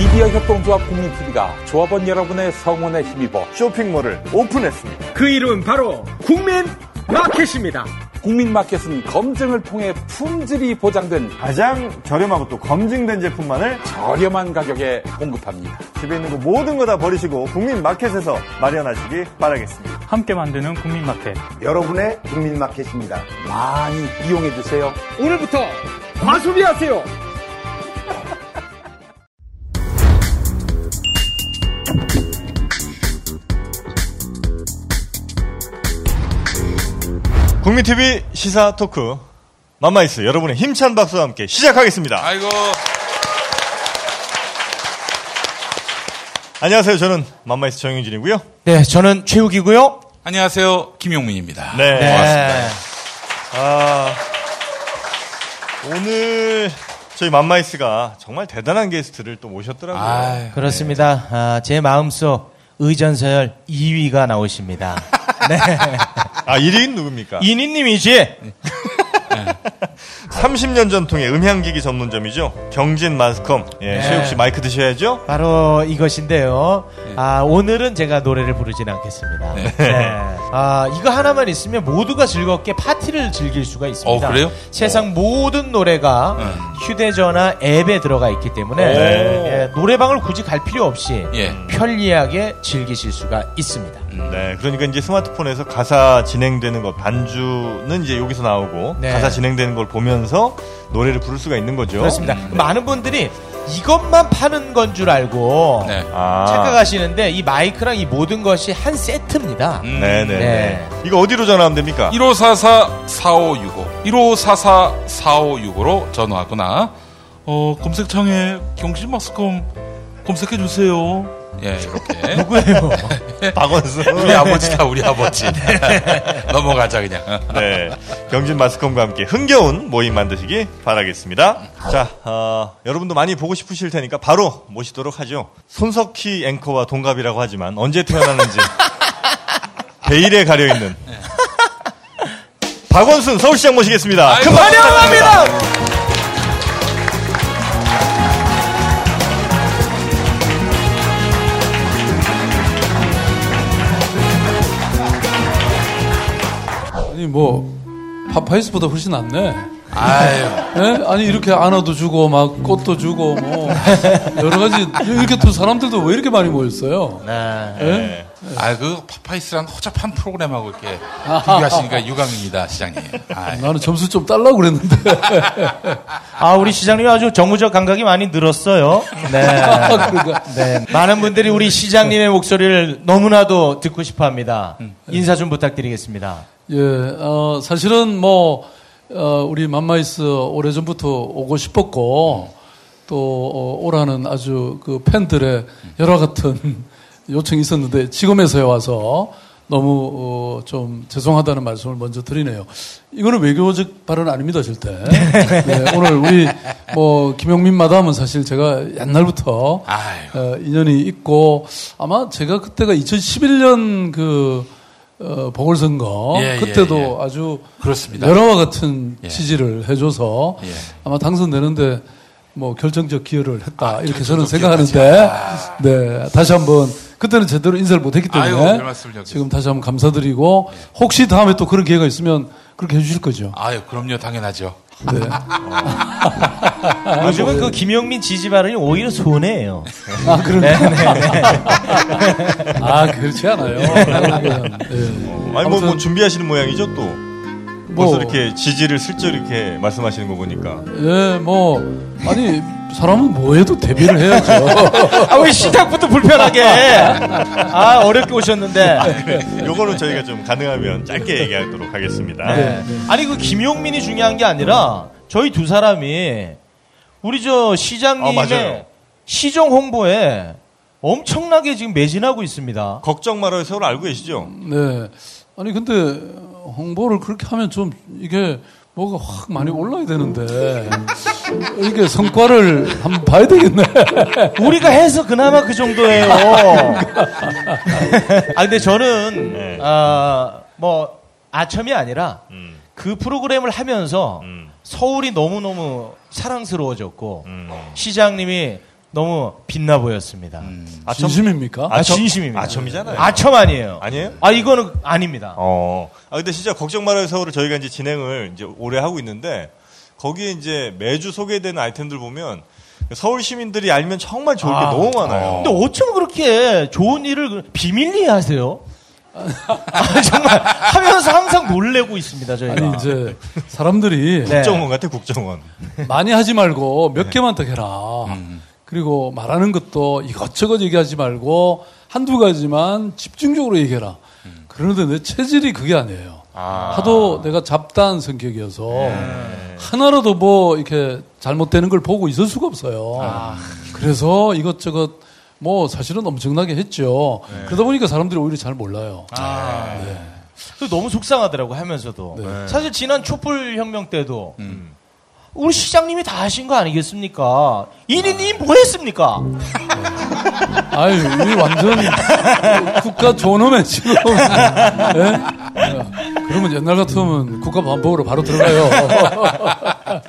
미디어 협동조합 국민TV가 조합원 여러분의 성원에 힘입어 쇼핑몰을 오픈했습니다. 그 이름 바로 국민 마켓입니다. 국민마켓은 검증을 통해 품질이 보장된 가장 저렴하고 또 검증된 제품만을 저렴한 가격에 공급합니다. 집에 있는 거 모든 거 다 버리시고 국민마켓에서 마련하시기 바라겠습니다. 함께 만드는 국민마켓. 여러분의 국민마켓입니다. 많이 이용해 주세요. 오늘부터 과소비하세요. 국민TV 시사 토크 맘마이스 여러분의 힘찬 박수와 함께 시작하겠습니다. 아이고. 안녕하세요. 저는 맘마이스 정영진이고요. 네, 저는 최욱이고요. 안녕하세요. 김용민입니다. 네. 네. 아, 오늘 저희 맘마이스가 정말 대단한 게스트를 또 모셨더라고요. 아유, 그렇습니다. 아, 제 마음속 의전서열 2위가 나오십니다. 네. 아, 1위는 누굽니까? 이니님이지? 30년 전통의 음향기기 전문점이죠. 경진 마스컴. 예, 네. 최욱 씨 마이크 드셔야죠. 바로 이것인데요. 아, 오늘은 제가 노래를 부르진 않겠습니다. 네. 아, 이거 하나만 있으면 모두가 즐겁게 파티를 즐길 수가 있습니다. 어, 그래요? 세상 모든 노래가 네. 휴대전화 앱에 들어가 있기 때문에 네. 예, 노래방을 굳이 갈 필요 없이 예. 편리하게 즐기실 수가 있습니다. 네, 그러니까 이제 스마트폰에서 가사 진행되는 것, 반주는 이제 여기서 나오고, 네. 가사 진행되는 걸 보면서 노래를 부를 수가 있는 거죠. 그렇습니다. 많은 분들이 이것만 파는 건 줄 알고 네. 아. 착각하시는데 이 마이크랑 이 모든 것이 한 세트입니다. 음. 네네. 네. 이거 어디로 전화하면 됩니까? 1544-4565. 1544-4565로 전화하거나, 어, 검색창에 경신마스컴 검색해 주세요. 예, 이렇게. 누구예요? 박원순. 우리 아버지다, 우리 아버지. 넘어가자, 그냥. 네. 경진 마스컴과 함께 흥겨운 모임 만드시기 바라겠습니다. 자, 어, 여러분도 많이 보고 싶으실 테니까 바로 모시도록 하죠. 손석희 앵커와 동갑이라고 하지만 언제 태어났는지 베일에 가려있는 박원순 서울시장 모시겠습니다. 아이고. 큰 박수 환영합니다. 아니 뭐 파파이스보다 훨씬 낫네. 아유. 예? 아니 이렇게 안아도 주고 막 꽃도 주고 뭐 여러 가지 이렇게 또 사람들도 왜 이렇게 많이 모였어요? 네. 예? 아, 그 파파이스랑 허접한 프로그램하고 이렇게 비교하시니까 유감입니다, 시장님. 아유. 나는 점수 좀 달라고 그랬는데 아, 우리 시장님 아주 정무적 감각이 많이 늘었어요. 네. 그러니까 네. 많은 분들이 우리 시장님의 목소리를 너무나도 듣고 싶어 합니다. 인사 좀 부탁드리겠습니다. 예, 어, 사실은 뭐 어, 우리 맘마이스 오래전부터 오고 싶었고 또 어, 오라는 아주 그 팬들의 여러 같은 요청이 있었는데 지금에서야 와서 너무 어, 좀 죄송하다는 말씀을 먼저 드리네요. 이거는 외교적 발언 아닙니다, 절대. 네, 오늘 우리 뭐 김용민 마담은 사실 제가 옛날부터. 어, 인연이 있고 아마 제가 그때가 2011년 그 어, 보궐선거 예, 예, 그때도 예. 아주 그렇습니다. 여러와 같은 예. 지지를 해줘서 예. 아마 당선되는데 뭐 결정적 기여를 했다 아, 이렇게 저는 생각하는데 기여까지. 네 다시 한번 그때는 제대로 인사를 못했기 아유, 때문에 여기서. 지금 다시 한번 감사드리고 혹시 다음에 또 그런 기회가 있으면 그렇게 해주실 거죠. 아유, 그럼요, 당연하죠. 네. 요즘은 그 김영민 지지 발언이 오히려 손해예요. 아 그러네. 아 그렇지 않아요. 예. 아니, 뭐, 뭐 준비하시는 모양이죠, 또. 뭐- 벌써 이렇게 지지를 슬쩍 이렇게 말씀하시는 거 보니까. 예, 뭐 아니 사람은 뭐 해도 데뷔를 해야죠. 아, 왜 시작부터 불편하게 해? 아, 어렵게 오셨는데. 요거는 저희가 좀 가능하면 짧게 얘기하도록 하겠습니다. 네. 아니, 그 김용민이 중요한 게 아니라 저희 두 사람이 우리 저 아, 시장님의 맞아요. 시정 홍보에 엄청나게 지금 매진하고 있습니다. 걱정 말아요. 서로 알고 계시죠? 네. 아니 근데 홍보를 그렇게 하면 좀 이게 뭐가 확 많이 올라야 되는데 이게 성과를 한번 봐야 되겠네. 우리가 해서 그나마 그 정도예요. 아 근데 저는 네. 아, 뭐 아첨이 아니라 음, 그 프로그램을 하면서 음, 서울이 너무 너무 사랑스러워졌고 음. 시장님이 너무 빛나 보였습니다. 아첨? 진심입니까? 아, 진심입니다. 아첨이잖아요. 아첨 아니에요. 아니에요? 아 이거는 아닙니다. 어. 아 근데 진짜 걱정 말아요 서울을 저희가 이제 진행을 이제 오래 하고 있는데 거기에 이제 매주 소개되는 아이템들 보면 서울 시민들이 알면 정말 좋을 게 아. 너무 많아요. 근데 어쩜 그렇게 좋은 일을 그- 비밀리에 하세요? 아, 정말 하면서 항상 놀래고 있습니다 저희가. 아니 이제 사람들이 네. 국정원 같아 국정원. 많이 하지 말고 몇 개만 더 해라. 그리고 말하는 것도 이것저것 얘기하지 말고 한두 가지만 집중적으로 얘기해라. 그러는데 내 체질이 그게 아니에요. 하도 내가 잡다한 성격이어서 하나라도 뭐 이렇게 잘못되는 걸 보고 있을 수가 없어요. 그래서 이것저것 뭐 사실은 엄청나게 했죠. 그러다 보니까 사람들이 오히려 잘 몰라요. 또 너무 속상하더라고 하면서도. 네. 사실 지난 촛불 혁명 때도 우리 시장님이 다 하신 거 아니겠습니까? 이인님 뭐 했습니까? 아유, 이 완전 국가 존엄에 지금. 예? 예. 그러면 옛날 같으면 국가 반복으로 바로 들어가요.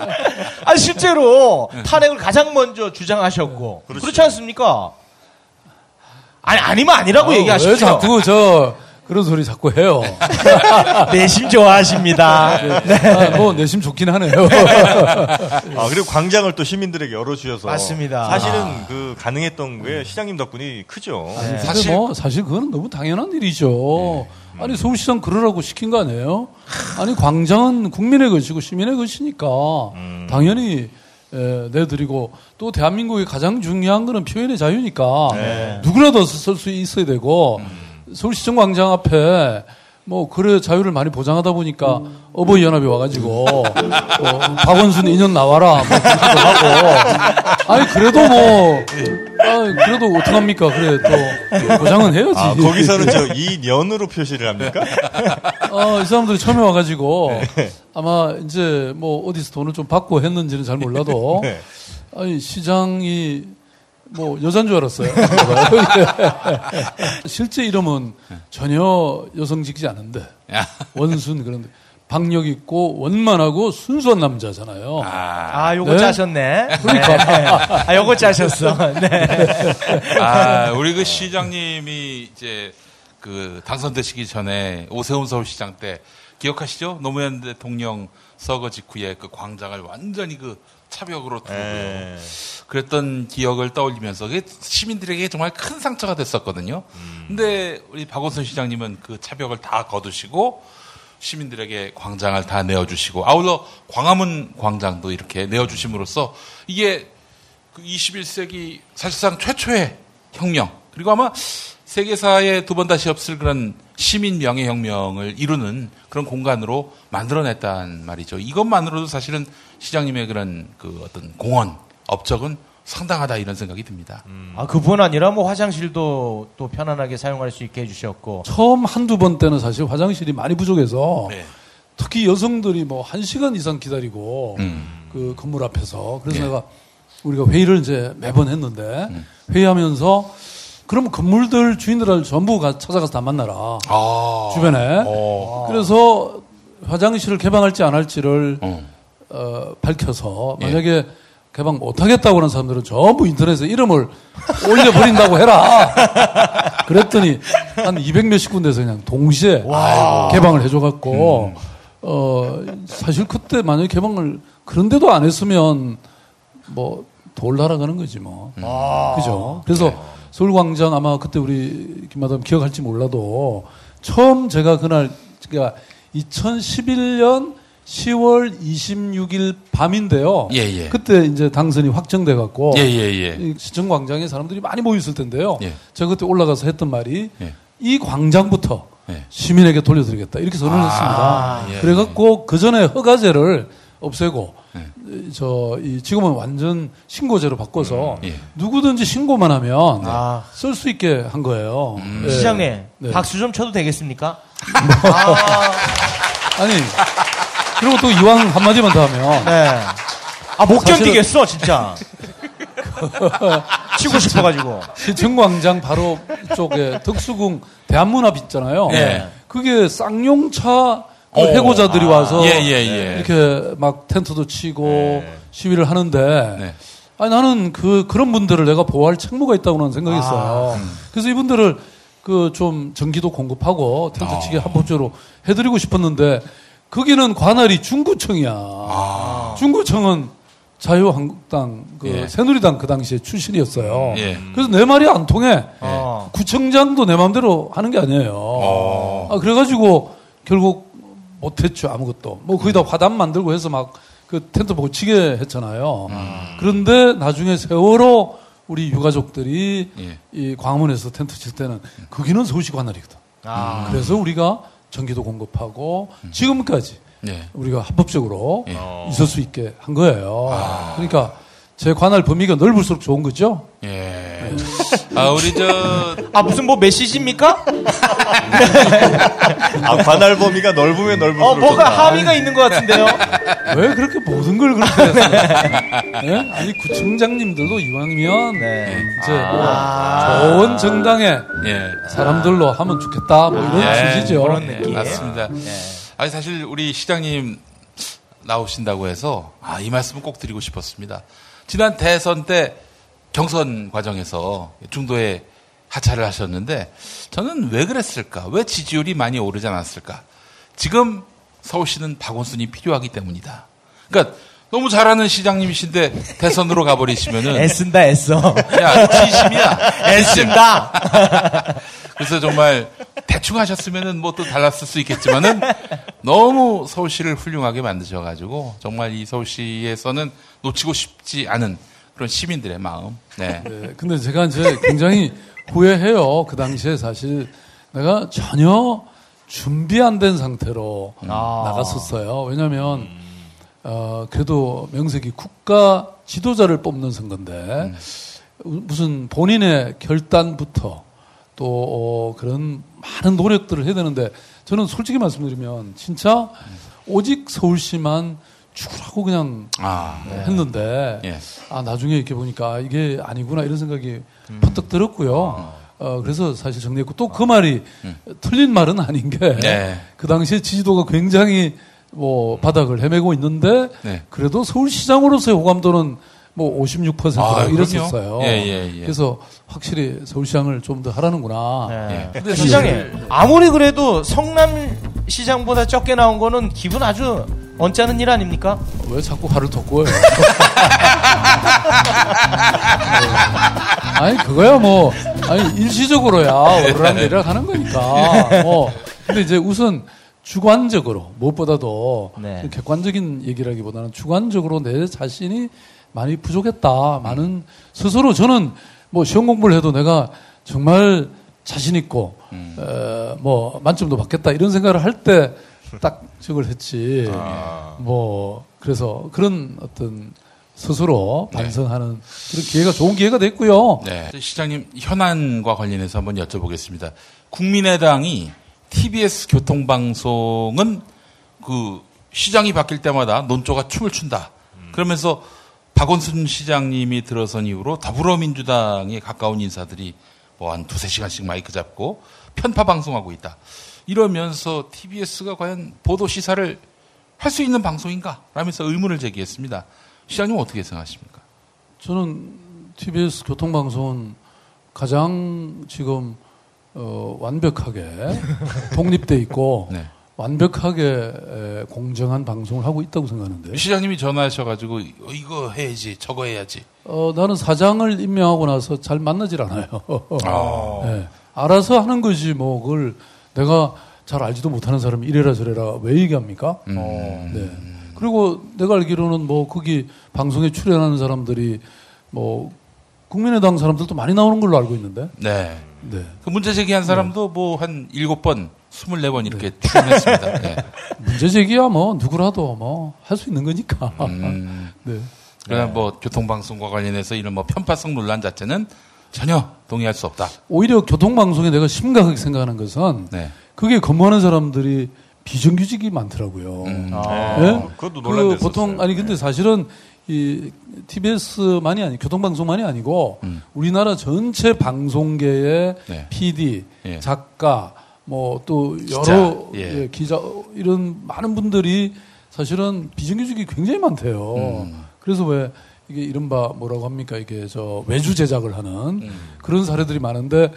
아 실제로 네. 탄핵을 가장 먼저 주장하셨고 그렇지 않습니까? 아니 아니면 아니라고 어, 얘기하시죠. 왜 자꾸 저 그런 소리 자꾸 해요. 내심 좋아하십니다. 아, 뭐 내심 좋긴 하네요. 아 그리고 광장을 또 시민들에게 열어주셔서 맞습니다. 사실은 그 가능했던 게 시장님 덕분이 크죠. 사실 사실- 뭐 사실 그건 너무 당연한 일이죠. 아니 서울시장 그러라고 시킨 거 아니에요? 아니 광장은 국민의 것이고 시민의 것이니까 당연히 에, 내드리고 또 대한민국의 가장 중요한 거는 표현의 자유니까 누구라도 쓸 수 있어야 되고 서울시청 광장 앞에 뭐 그래 자유를 많이 보장하다 보니까 어버이 연합이 와가지고 어, 박원순 인연 나와라 뭐 하고 아니 그래도 뭐 아, 그래도 어떡합니까 그래 또 보장은 해야지 아 거기서는 저 이년으로 표시를 합니까? 어, 이 사람들이 처음에 와가지고 네. 아마 이제 뭐 어디서 돈을 좀 받고 했는지는 잘 몰라도 네. 아니 시장이 뭐 여잔 줄 알았어요. 실제 이름은 전혀 여성직지 않은데 원순 그런데 박력 있고 원만하고 순수한 남자잖아요. 아 요거 네? 짜셨네. 그러니까 아 요거 짜셨어. 네. 아, 우리 그 시장님이 이제 그 당선되시기 전에 오세훈 서울시장 때 기억하시죠? 노무현 대통령 서거 직후에 그 광장을 완전히 그 차벽으로 두고요. 네. 그랬던 기억을 떠올리면서 그게 시민들에게 정말 큰 상처가 됐었거든요. 근데 우리 박원순 시장님은 그 차벽을 다 거두시고 시민들에게 광장을 다 내어주시고 아울러 광화문 광장도 이렇게 내어주심으로써 이게 그 21세기 사실상 최초의 혁명 그리고 아마 세계사에 두 번 다시 없을 그런 시민 명예 혁명을 이루는 그런 공간으로 만들어냈단 말이죠. 이것만으로도 사실은 시장님의 그런 그 어떤 공헌 업적은 상당하다 이런 생각이 듭니다. 아 그뿐 아니라 뭐 화장실도 또 편안하게 사용할 수 있게 해주셨고. 처음 한두 번 때는 사실 화장실이 많이 부족해서 네. 특히 여성들이 뭐 한 시간 이상 기다리고 음. 그 건물 앞에서 그래서 예. 내가 우리가 회의를 이제 매번 했는데 회의하면서 그럼 건물들 주인들을 전부 가, 찾아가서 다 만나라 아. 주변에 어. 그래서 화장실을 개방할지 안 할지를 어. 어, 밝혀서 예. 만약에 개방 못 하겠다고 하는 사람들은 전부 인터넷에 이름을 올려버린다고 해라. 그랬더니 한 200 몇십 군데서 그냥 동시에 개방을 해줘갖고, 어, 사실 그때 만약에 개방을 그런데도 안 했으면 뭐 돌 날아가는 거지 뭐. 그죠? 그래서 서울광장 아마 그때 우리 김마담 기억할지 몰라도 처음 제가 그날, 그러니까 2011년 10월 26일 밤인데요. 예, 예. 그때 이제 당선이 확정돼 갖고 예, 예, 예. 이 시청 광장에 사람들이 많이 모여 있을 텐데요. 예. 제가 그때 올라가서 했던 말이 예. 이 광장부터 예. 시민에게 돌려드리겠다 이렇게 선언을 했습니다. 예, 그래갖고 그 전에 허가제를 없애고 예. 저이 지금은 완전 신고제로 바꿔서 예. 누구든지 신고만 하면 아. 쓸수 있게 한 거예요. 예. 시장님 네. 박수 좀 쳐도 되겠습니까? 아 니 그리고 또 이왕 한 마디만 더 하면 네. 아못 견디겠어 진짜. 치고 싶어가지고. 시청광장 바로 쪽에 덕수궁 대한문합 있잖아요. 예. 그게 쌍용차 그 오. 해고자들이 와서 예, 예, 예. 이렇게 막 텐트도 치고 시위를 하는데 네. 아니 나는 그 그런 분들을 내가 보호할 책무가 있다고는 생각했어요. 그래서 이분들을 그 좀 전기도 공급하고 텐트 치기 합법적으로 해드리고 싶었는데 거기는 관할이 중구청이야. 중구청은 자유한국당 그 예. 새누리당 그 당시에 출신이었어요. 예. 그래서 내 말이 안 통해. 어. 구청장도 내 마음대로 하는 게 아니에요. 어. 아, 그래가지고 결국 못했죠 아무것도. 뭐 거기다 화단 만들고 해서 막 그 텐트 보고 치게 했잖아요. 그런데 나중에 세월호 우리 유가족들이 예. 이 광화문에서 텐트 칠 때는 거기는 서울시 관할이거든. 아. 그래서 우리가 전기도 공급하고 지금까지 예. 우리가 합법적으로 예. 있을 수 있게 한 거예요. 그러니까 제 관할 범위가 넓을수록 좋은 거죠. 예. 아, 우리 저, 아 무슨 뭐 메시지입니까? 아, 관할 범위가 넓으면 넓을수록 어 뭐가 좋다. 함의가 있는 것 같은데요. 왜 그렇게 모든 걸 그렇게 했어요? 예? 아니 구청장님들도 이왕이면 네. 이제 뭐 아. 좋은 정당에 예. 사람들로 하면 좋겠다 뭐 이런 예, 취지죠. 그런 느낌. 맞습니다. 아니, 사실 우리 시장님 나오신다고 해서, 아, 이 말씀은 꼭 드리고 싶었습니다. 지난 대선 때 경선 과정에서 중도에 하차를 하셨는데, 저는 왜 그랬을까? 왜 지지율이 많이 오르지 않았을까? 지금 서울시는 박원순이 필요하기 때문이다. 그러니까 너무 잘하는 시장님이신데 대선으로 가버리시면은 애쓴다 애써. 야 진심이야. 애쓴다. 그래서 정말 대충 하셨으면은 뭐 또 달랐을 수 있겠지만은 너무 서울시를 훌륭하게 만드셔가지고 정말 이 서울시에서는 놓치고 싶지 않은 그런 시민들의 마음. 네. 네, 근데 제가 이제 굉장히 후회해요. 그 당시에 사실 내가 전혀 준비 안 된 상태로 아. 나갔었어요. 왜냐하면 어, 그래도 명색이 국가 지도자를 뽑는 선거인데 우- 무슨 본인의 결단부터 또 어, 그런 많은 노력들을 해야 되는데 저는 솔직히 말씀드리면 진짜 오직 서울시만 죽으라고 그냥 아. 했는데 예. 아 나중에 이렇게 보니까 이게 아니구나 이런 생각이 퍼뜩 들었고요. 어 그래서 사실 정리했고 또 그 말이 틀린 말은 아닌 게그 네. 당시에 지지도가 굉장히 뭐 바닥을 헤매고 있는데 네. 그래도 서울시장으로서의 호감도는 뭐 56%가 아, 이랬었어요. 예, 예, 예. 그래서 확실히 서울시장을 좀 더 하라는구나. 네. 근데 시장님 아무리 그래도 성남 시장보다 적게 나온 거는 기분 아주 언짢은 일 아닙니까? 왜 자꾸 화를 돋고요? 아니 그거야 뭐. 아니 일시적으로야. 오르락 내리락 하는 거니까. 뭐. 근데 이제 우선 주관적으로 무엇보다도 네. 객관적인 얘기라기보다는 주관적으로 내 자신이 많이 부족했다. 많은 스스로 저는 뭐 시험 공부를 해도 내가 정말 자신 있고 어, 뭐 만점도 받겠다. 이런 생각을 할때 딱 저걸 했지 뭐 그래서 그런 어떤 스스로 반성하는 그런 기회가 좋은 기회가 됐고요. 네. 시장님 현안과 관련해서 한번 여쭤보겠습니다. 국민의당이 TBS 교통방송은 그 시장이 바뀔 때마다 논조가 춤을 춘다. 그러면서 박원순 시장님이 들어선 이후로 더불어민주당에 가까운 인사들이 뭐 한 두세 시간씩 마이크 잡고 편파 방송하고 있다. 이러면서 TBS가 과연 보도 시사를 할 수 있는 방송인가? 라면서 의문을 제기했습니다. 시장님 어떻게 생각하십니까? 저는 TBS 교통방송은 가장 지금 어, 완벽하게 독립돼 있고 네. 완벽하게 에, 공정한 방송을 하고 있다고 생각하는데 시장님이 전화하셔가지고 어, 이거 해야지 저거 해야지 어, 나는 사장을 임명하고 나서 잘 만나질 않아요. 아. 예. 알아서 하는 거지 뭐 그걸 내가 잘 알지도 못하는 사람이 이래라 저래라 왜 얘기합니까? 음. 네. 그리고 내가 알기로는 뭐 거기 방송에 출연하는 사람들이 뭐 국민의당 사람들도 많이 나오는 걸로 알고 있는데. 네. 네. 그 문제 제기한 사람도 뭐한 일곱 번, 스물네 번 이렇게 출연했습니다. 네. 문제 제기야 뭐 누구라도 뭐 할 수 있는 거니까. 음. 네. 그러나 뭐 교통방송과 관련해서 이런 뭐 편파성 논란 자체는 전혀 동의할 수 없다. 오히려 교통방송에 내가 심각하게 생각하는 것은 네. 그게 근무하는 사람들이 비정규직이 많더라고요. 음. 예? 그것도 그 논란됐었어요. 보통 아니 근데 사실은 이 TBS만이 아니 교통방송만이 아니고 음. 우리나라 전체 방송계의 네. PD, 예. 작가, 뭐또 기자, 여러 예. 예, 기자 이런 많은 분들이 사실은 비정규직이 굉장히 많대요. 음. 그래서 왜 이게 이른바 뭐라고 합니까 이게 저 외주 제작을 하는 그런 사례들이 많은데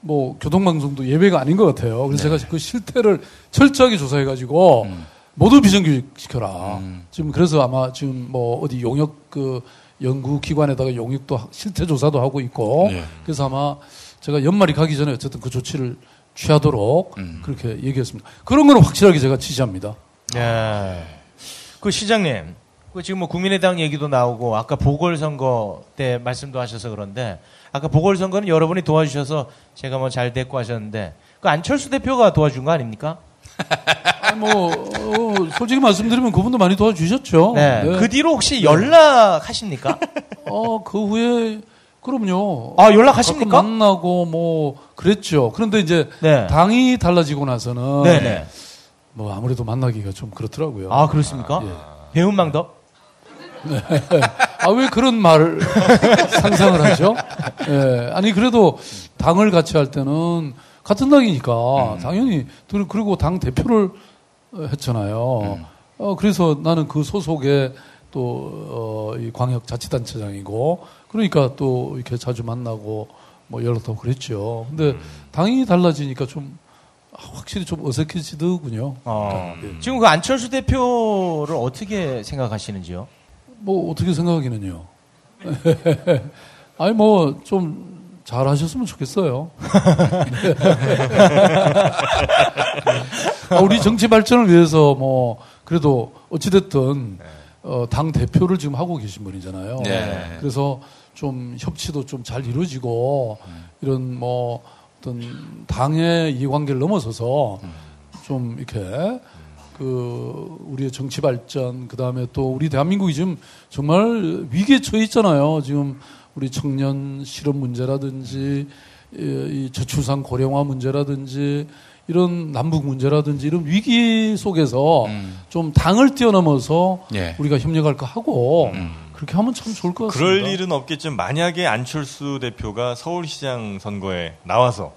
뭐 교통방송도 예외가 아닌 것 같아요. 그래서 제가 그 실태를 철저하게 조사해가지고 모두 비정규직 시켜라. 지금 그래서 아마 지금 뭐 어디 용역 그 연구기관에다가 용역도 하- 실태 조사도 하고 있고 예. 그래서 아마 제가 연말이 가기 전에 어쨌든 그 조치를 취하도록 그렇게 얘기했습니다. 그런 거는 확실하게 제가 지시합니다. 예. 그 시장님, 그 지금 뭐 국민의당 얘기도 나오고 아까 보궐선거 때 말씀도 하셔서 그런데 아까 보궐선거는 여러분이 도와주셔서 제가 뭐 잘 됐고 하셨는데 그 안철수 대표가 도와준 거 아닙니까? 아니, 뭐 어, 솔직히 말씀드리면 그분도 많이 도와주셨죠. 네. 네. 그 뒤로 혹시 연락하십니까? 어, 그 후에 그럼요. 아, 연락하십니까? 만나고 뭐 그랬죠. 그런데 이제 네. 당이 달라지고 나서는 네네. 뭐 아무래도 만나기가 좀 그렇더라고요. 아, 그렇습니까? 예. 배은망덕? 아, 왜 그런 말을 상상을 하죠? 예. 아니, 그래도 당을 같이 할 때는 같은 당이니까 당연히, 그- 그리고 당 대표를 어, 했잖아요. 어, 그래서 나는 그 소속의 또, 어, 이 광역자치단체장이고, 그러니까 또 이렇게 자주 만나고 뭐 연락도 그랬죠. 근데 당이 달라지니까 좀 확실히 좀 어색해지더군요. 어. 지금 그 안철수 대표를 어떻게 생각하시는지요? 뭐 어떻게 생각하기는요. 아니 뭐 좀 잘하셨으면 좋겠어요. 아, 우리 정치 발전을 위해서 뭐 그래도 어찌됐든 어, 당 대표를 지금 하고 계신 분이잖아요. 네. 그래서 좀 협치도 좀 잘 이루어지고 이런 뭐 어떤 당의 이해관계를 넘어서서 좀 이렇게 그 우리의 정치 발전 그다음에 또 우리 대한민국이 지금 정말 위기에 처해 있잖아요. 지금 우리 청년 실업 문제라든지 이, 이 저출산 고령화 문제라든지 이런 남북 문제라든지 이런 위기 속에서 좀 당을 뛰어넘어서 예. 우리가 협력할 거 하고 그렇게 하면 참 좋을 것 같습니다. 그럴 일은 없겠지만 만약에 안철수 대표가 서울시장 선거에 나와서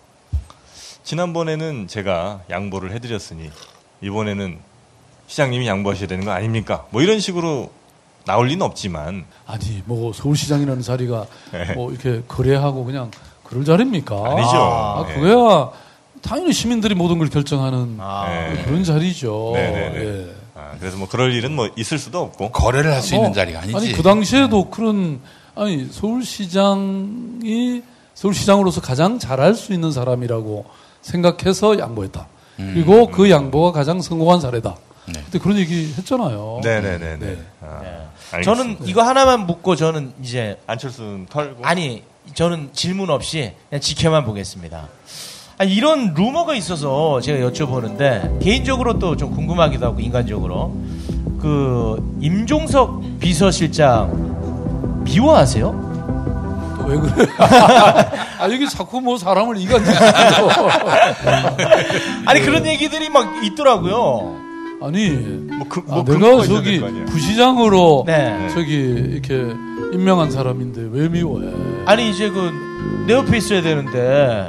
지난번에는 제가 양보를 해드렸으니 이번에는 시장님이 양보하셔야 되는 거 아닙니까? 뭐 이런 식으로 나올 리는 없지만 아니 뭐 서울시장이라는 자리가 네. 뭐 이렇게 거래하고 그냥 그럴 자리입니까? 아니죠. 아, 네. 그거야 당연히 시민들이 모든 걸 결정하는 아. 네. 그런 자리죠. 네, 네, 네. 예. 아, 그래서 뭐 그럴 일은 뭐 있을 수도 없고 거래를 할수 뭐, 있는 자리가 아니지. 아니 그 당시에도 그런 아니 서울시장이 서울시장으로서 가장 잘할 수 있는 사람이라고 생각해서 양보했다. 그리고 그 양보가 가장 성공한 사례다. 네. 그때 그런 얘기 했잖아요. 네네네네. 네. 아, 네. 저는 이거 하나만 묻고 저는 이제 안철수는 털고 아니 저는 질문 없이 그냥 지켜만 보겠습니다. 아니, 이런 루머가 있어서 제가 여쭤보는데 개인적으로 또 좀 궁금하기도 하고 인간적으로 그 임종석 비서실장 미워하세요? 또왜 그래? 아 여기 자꾸 뭐 사람을 이간질시켜. 아니 그런 얘기들이 막 있더라고요. 아니 뭐, 그, 아, 뭐 내가 근거가 있어야 저기. 부시장으로 네. 저기 이렇게 임명한 사람인데 왜 미워해? 아니 이제 그 내 옆에 있어야 되는데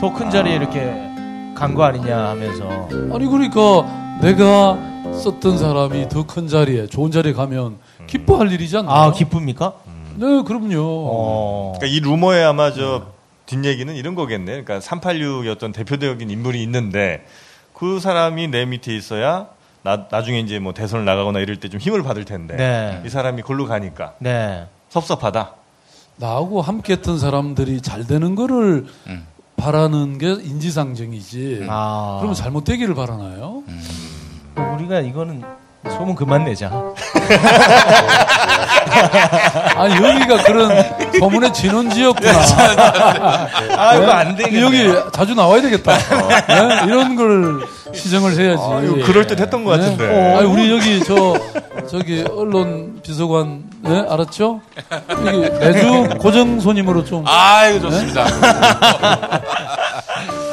더 큰 자리에 이렇게 간 거 아니냐 하면서 아니 그러니까 내가 썼던 사람이 더 큰 자리에 좋은 자리에 가면 기뻐할 일이지 않나? 아 기쁩니까? 네, 그럼요. 어. 그러니까 이 루머에 아마 저 뒷얘기는 이런 거겠네. 그러니까 386이었던 대표적인 인물이 있는데 그 사람이 내 밑에 있어야 나, 나중에 이제 뭐 대선을 나가거나 이럴 때 좀 힘을 받을 텐데 네. 이 사람이 골로 가니까 네. 섭섭하다. 나하고 함께했던 사람들이 잘 되는 거를 음. 바라는 게 인지상정이지. 아. 그러면 잘못되기를 바라나요? 우리가 이거는 소문 그만 내자. 아니 여기가 그런 소문의 진원지였구나. 아 이거 안 되겠네. 여기 자주 나와야 되겠다. 네? 이런 걸 시정을 해야지. 아, 이거 그럴 듯 했던 것 같은데. 네? 아니, 우리 여기 저 저기 언론 비서관 네? 알았죠? 여기 매주 고정 손님으로 좀 아이고 좋습니다.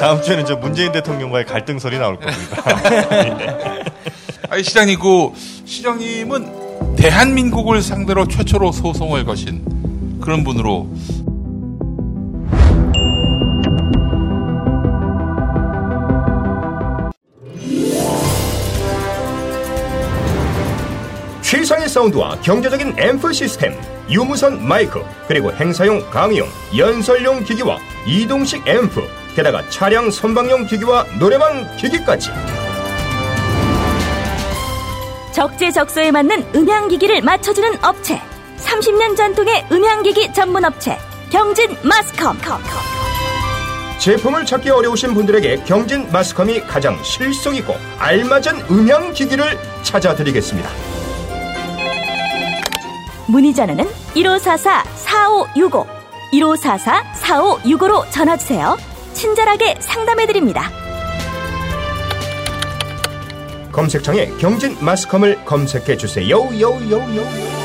다음 주에는 저 문재인 대통령과의 갈등설이 나올 겁니다. 아니 시장님 그 시장님은 대한민국을 상대로 최초로 소송을 거신 그런 분으로 최상의 사운드와 경제적인 앰프 시스템, 유무선 마이크, 그리고 행사용 강의용, 연설용 기기와 이동식 앰프, 게다가 차량 선방용 기기와 노래방 기기까지. 적재적소에 맞는 음향기기를 맞춰주는 업체. 30년 전통의 음향기기 전문 업체. 경진 마스컴. 제품을 찾기 어려우신 분들에게 경진 마스컴이 가장 실속 있고 알맞은 음향 기기를 찾아드리겠습니다. 문의 전화는 1544-4565 1544-4565로 전화주세요. 친절하게 상담해드립니다 검색창에 경진 마스컴을 검색해 주세요. 요요요.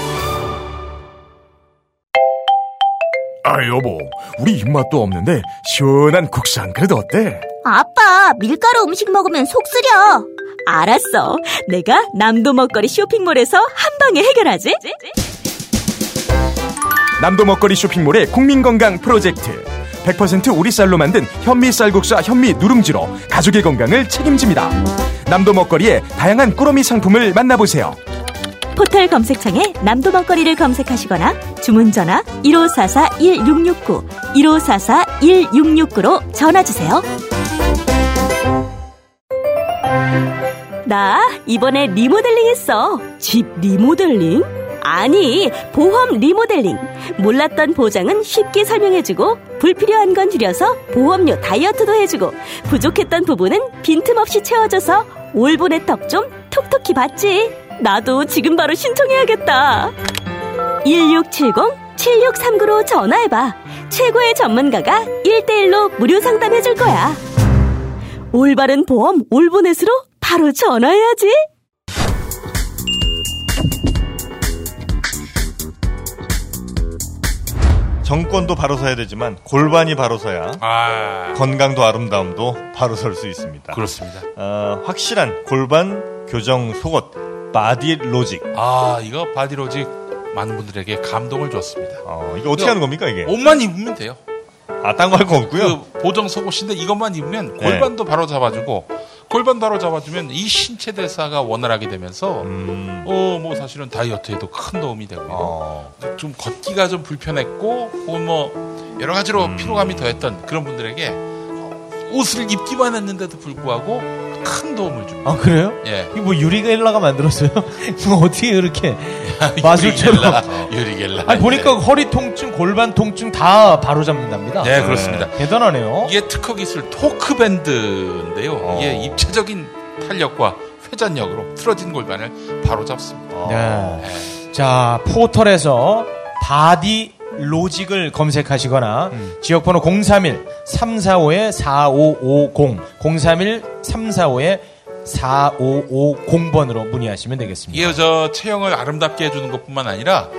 아 여보 우리 입맛도 없는데 시원한 국산 그래도 어때? 아빠 밀가루 음식 먹으면 속 쓰려 알았어 내가 남도 먹거리 쇼핑몰에서 한 방에 해결하지 남도 먹거리 쇼핑몰의 국민건강 프로젝트 100% 오리쌀로 만든 현미 쌀국수와 현미 누룽지로 가족의 건강을 책임집니다 남도 먹거리의 다양한 꾸러미 상품을 만나보세요. 포털 검색창에 남도 먹거리를 검색하시거나 주문 전화 1544-1669 1544-1669로 전화 주세요. 나 이번에 리모델링 했어. 집 리모델링? 아니 보험 리모델링. 몰랐던 보장은 쉽게 설명해주고 불필요한 건 줄여서 보험료 다이어트도 해주고 부족했던 부분은 빈틈없이 채워줘서 올보네 턱좀 톡톡히 받지. 나도 지금 바로 신청해야겠다. 1670-7639로 전화해봐. 최고의 전문가가 1대1로 무료 상담해줄 거야. 올바른 보험 올보넷으로 바로 전화해야지 정권도 바로 서야 되지만 골반이 바로 서야 아, 건강도 아름다움도 바로 설 수 있습니다. 그렇습니다. 어, 확실한 골반 교정 속옷 바디 로직. 아, 이거 바디 로직 많은 분들에게 감동을 줬습니다. 어, 이거 어떻게 하는 겁니까 이게? 옷만 입으면 돼요. 아, 딴 거 할 거 없고요. 그 보정 속옷인데 이것만 입으면 골반도 바로 잡아주고 골반 바로 잡아주면 이 신체 대사가 원활하게 되면서 음, 어뭐 사실은 다이어트에도 큰 도움이 되고요. 어, 좀 걷기가 좀 불편했고 혹은 뭐 여러 가지로 음. 피로감이 더했던 그런 분들에게 옷을 입기만 했는데도 불구하고 큰 도움을 줍니다. 아 그래요? 예. 이거 뭐 유리겔라가 만들었어요? 뭐 어떻게 그렇게 마술처럼? 유리겔라, 유리겔라. 아니 보니까 허리 통증, 골반 통증 다 바로 잡는답니다. 네, 그렇습니다. 대단하네요. 이게 특허 기술 토크 밴드인데요. 어. 이게 입체적인 탄력과 회전력으로 틀어진 골반을 바로 잡습니다. 네. 네. 자 포털에서 바디 로직을 검색하시거나 지역번호 031 345에 4550 031 345에 4550번으로 문의하시면 되겠습니다. 이게 저 체형을 아름답게 해주는 것뿐만 아니라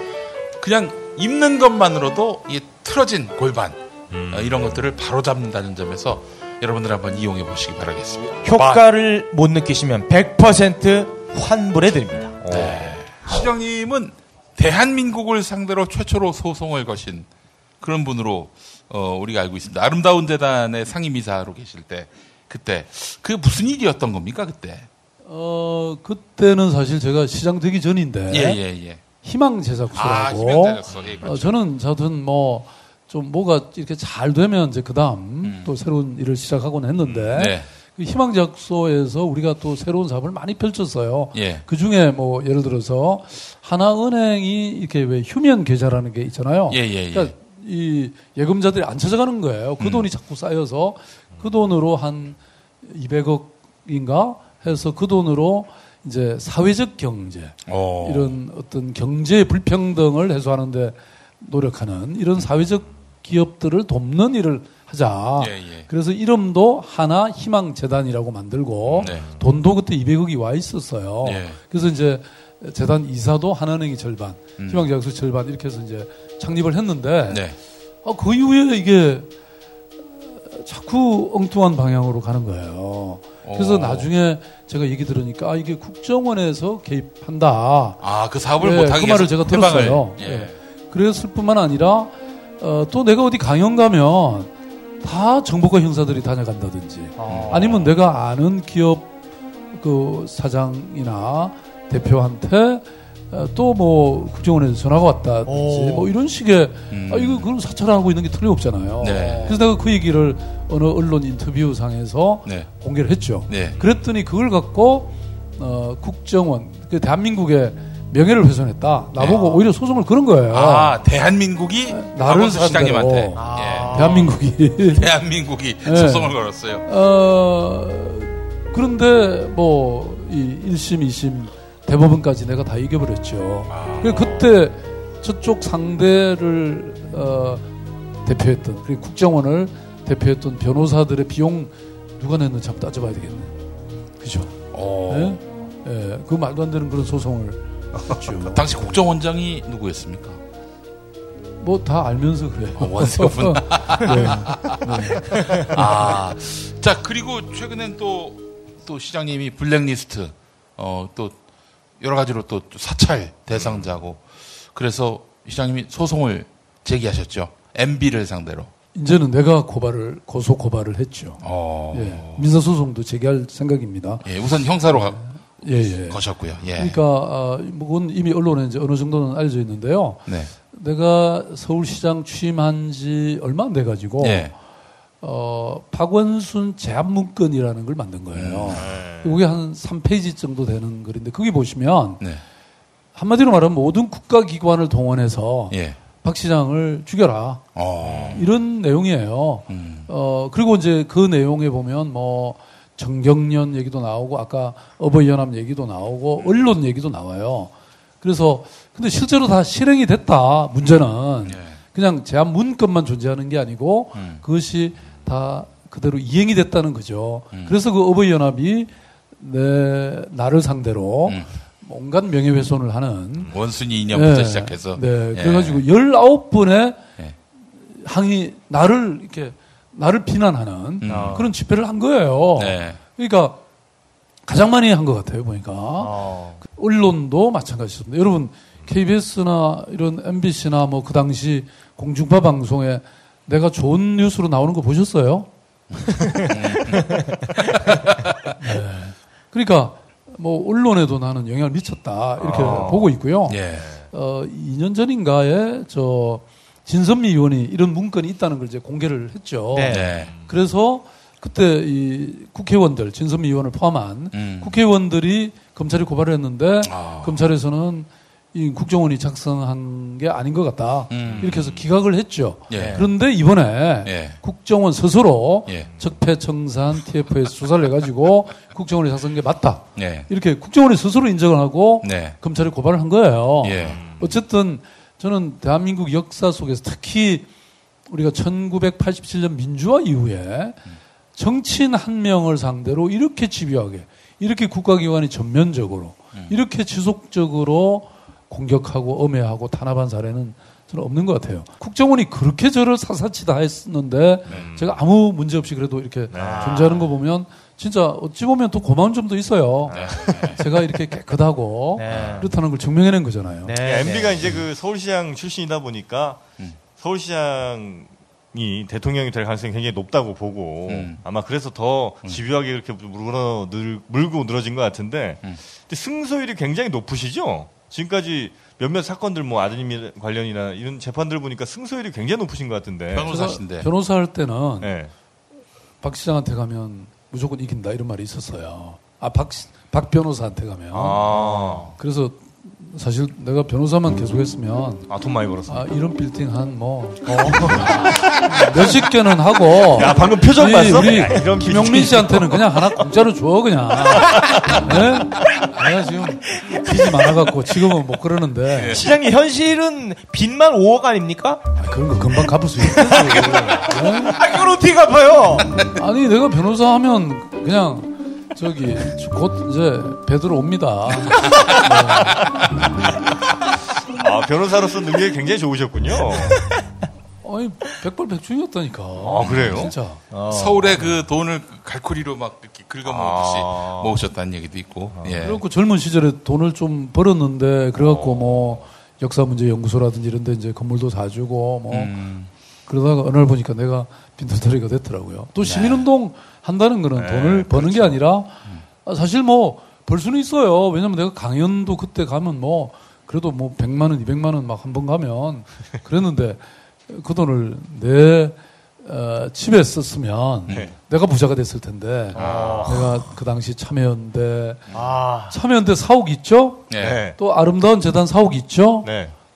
그냥 입는 것만으로도 이 틀어진 골반 어, 이런 것들을 바로 잡는다는 점에서 여러분들 한번 이용해 보시기 바라겠습니다. 효과를 못 느끼시면 100% 환불해 드립니다. 시장님은 대한민국을 상대로 최초로 소송을 거신 그런 분으로 어, 우리가 알고 있습니다. 아름다운 재단의 상임이사로 계실 때 그때 그게 무슨 일이었던 겁니까 그때? 어, 그때는 사실 제가 시장 되기 전인데. 예 예 예. 희망 제작소라고. 아. 예, 그렇죠. 어, 저는 저든 뭐, 좀 뭐가 이렇게 잘 되면 이제 그 다음 또 새로운 일을 시작하곤 했는데. 음. 네. 그 희망 제작소에서 우리가 또 새로운 사업을 많이 펼쳤어요. 예. 그 중에 뭐 예를 들어서 하나은행이 이렇게 왜 휴면 계좌라는 게 있잖아요. 예, 예, 예. 그러니까 이 예금자들이 안 찾아가는 거예요. 그 음. 돈이 자꾸 쌓여서 그 돈으로 한 200억인가 해서 그 돈으로 이제 사회적 경제 어. 이런 어떤 경제 불평등을 해소하는데 노력하는 이런 사회적 기업들을 돕는 일을 하자. 예, 예. 그래서 이름도 하나 희망 재단이라고 만들고 네. 돈도 그때 200억이 와 있었어요. 예. 그래서 이제 재단 이사도 하나은행이 절반, 음. 희망제약소 절반 이렇게 해서 이제 창립을 했는데 네. 아, 그 이후에 이게 자꾸 엉뚱한 방향으로 가는 거예요. 그래서 오. 나중에 제가 얘기 들으니까 아, 이게 국정원에서 개입한다. 아, 그 사업을 네, 못하게 그 말을 제가. 들었어요. 예. 네. 그랬을 뿐만 아니라 어, 또 내가 어디 강연 가면 다 정보과 형사들이 다녀간다든지 아 니면 내가 아는 기업 그 사장이나 대표한테 또 뭐 국정원에서 전화가 왔다든지 오. 뭐 이런 식의 음. 아 이거 그럼 사찰하고 있는 게 틀림없잖아요. 네. 그래서 내가 그 얘기를 어느 언론 인터뷰 상에서 네. 공개를 했죠. 네. 그랬더니 그걸 갖고 어, 국정원 그 대한민국의 명예를 훼손했다. 나보고 오히려 소송을 그런 거예요. 네. 아, 대한민국이 나를. 시장님한테 아. 예. 대한민국이 대한민국이 네. 소송을 걸었어요. 어, 그런데 뭐, 이 1심, 2심, 대법원까지 내가 다 이겨버렸죠. 아. 그때 저쪽 상대를, 어, 대표했던, 그리고 국정원을 대표했던 변호사들의 비용 누가 냈는지 한번 따져봐야 되겠네. 그죠? 어. 예? 예, 그 말도 안 되는 그런 소송을 했죠. 당시 국정원장이 누구였습니까? 뭐 다 알면서 그래요. 어, 원세훈. 네. 아, 자 그리고 최근엔 또 또 시장님이 블랙리스트 어 또 여러 가지로 또 사찰 대상자고 그래서 시장님이 소송을 제기하셨죠. MB를 상대로. 이제는 내가 고발을, 고소 고발을 했죠. 어. 예, 민사 소송도 제기할 생각입니다. 예, 우선 형사로 가, 예, 예. 거셨고요. 예. 그러니까 아, 뭐 그건 이미 언론에 이제 어느 정도는 알려져 있는데요. 네. 내가 서울시장 취임한 지 얼마 안 돼 가지고 예. 어, 박원순 제압 문건이라는 걸 만든 거예요. 이게 한 3페이지 정도 되는 글인데 거기 보시면 네. 한마디로 말하면 모든 국가기관을 동원해서 예. 박 시장을 죽여라 어. 이런 내용이에요. 음. 어, 그리고 이제 그 내용에 보면 뭐 정경련 얘기도 나오고 아까 어버이연합 얘기도 나오고 언론 얘기도 나와요. 그래서 근데 실제로 다 실행이 됐다. 문제는 예. 그냥 제한 문건만 존재하는 게 아니고 음. 그것이 다 그대로 이행이 됐다는 거죠. 음. 그래서 그 어버이연합이 내 나를 상대로 음. 온갖 명예훼손을 하는 원순이 인형부터 네, 시작해서 네. 예. 그래가지고 19번의 예. 항의, 나를, 이렇게, 나를 비난하는 음. 그런 집회를 한 거예요. 네. 그러니까 가장 많이 한 것 같아요, 보니까. 어. 언론도 마찬가지입니다. 여러분, KBS나 이런 MBC나 뭐 그 당시 공중파 방송에 내가 좋은 뉴스로 나오는 거 보셨어요? 네. 그러니까 뭐 언론에도 나는 영향을 미쳤다 이렇게 아. 보고 있고요. 예. 어, 2년 전인가에 저 진선미 의원이 이런 문건이 있다는 걸 이제 공개를 했죠. 네. 네. 그래서 그때 이 국회의원들 진선미 의원을 포함한 음. 국회의원들이 검찰이 고발을 했는데 아. 검찰에서는 이 국정원이 작성한 게 아닌 것 같다. 음. 이렇게 해서 기각을 했죠. 예. 그런데 이번에 예. 국정원 스스로 예. 적폐청산 TF에서 조사를 해가지고 국정원이 작성한 게 맞다. 네. 이렇게 국정원이 스스로 인정을 하고 네. 검찰에 고발을 한 거예요. 예. 어쨌든 저는 대한민국 역사 속에서 특히 우리가 1987년 민주화 이후에 정치인 한 명을 상대로 이렇게 집요하게 이렇게 국가기관이 전면적으로 이렇게 지속적으로 공격하고 엄해하고 탄압한 사례는 저는 없는 것 같아요. 국정원이 그렇게 저를 사사치 다 했었는데 제가 아무 문제 없이 그래도 이렇게 존재하는 거 보면 진짜 어찌 보면 또 고마운 점도 있어요. 제가 이렇게 깨끗하고 네. 그렇다는 걸 증명해낸 거잖아요. 네. MB가 네. 이제 그 서울시장 출신이다 보니까 서울시장이 대통령이 될 가능성이 굉장히 높다고 보고 음. 아마 그래서 더 집요하게 그렇게 물어 늘, 물고 늘어진 것 같은데 음. 근데 승소율이 굉장히 높으시죠? 지금까지 몇몇 사건들 뭐 아드님 관련이나 이런 재판들 보니까 승소율이 굉장히 높으신 것 같은데. 변호사신데. 변호사 할 때는 네. 박 시장한테 가면 무조건 이긴다 이런 말이 있었어요. 아, 박, 시- 박 변호사한테 가면. 아, 그래서 사실 내가 변호사만 계속 했으면 아, 돈 많이 벌었어. 아, 이런 빌딩 한 뭐, 어, 몇십 개는 하고. 야, 방금 표정 이 봤어? 우리 야, 이런 김용민 빌딩. 씨한테는 그냥 하나 공짜로 줘, 그냥. 네? 내가 지금 빚이 많아갖고 지금은 못 그러는데. 시장님 현실은 빚만 5억 아닙니까? 아, 그런 거 금방 갚을 수 있겠지. 네? 아, 그걸 어떻게 갚아요? 아니 내가 변호사 하면 그냥 저기 곧 이제 배 들어옵니다. 아, 변호사로서 능력이 굉장히 좋으셨군요. 아니 백발백중이었다니까. 아, 그래요? 진짜. 서울에 그 돈을 갈쿠리로 막 이렇게 긁어먹듯이 아. 모으셨다는 얘기도 있고. 예. 그래갖고 젊은 시절에 돈을 좀 벌었는데 그래갖고 뭐 역사 문제 연구소라든지 이런데 이제 건물도 사주고 뭐 음. 그러다가 어느 날 보니까 내가 빈털터리가 됐더라고요. 또 시민운동 한다는 거는 돈을 버는 게 아니라 아, 사실 뭐 벌 수는 있어요. 왜냐면 내가 강연도 그때 가면 뭐 그래도 뭐 100만 원, 200만 원 막 한 번 가면 그랬는데 그 돈을 내 어, 집에 썼으면 네. 내가 부자가 됐을 텐데 아. 내가 그 당시 참여연대 아. 참여연대 사옥 있죠? 예. 네. 또 아름다운 재단 사옥 있죠?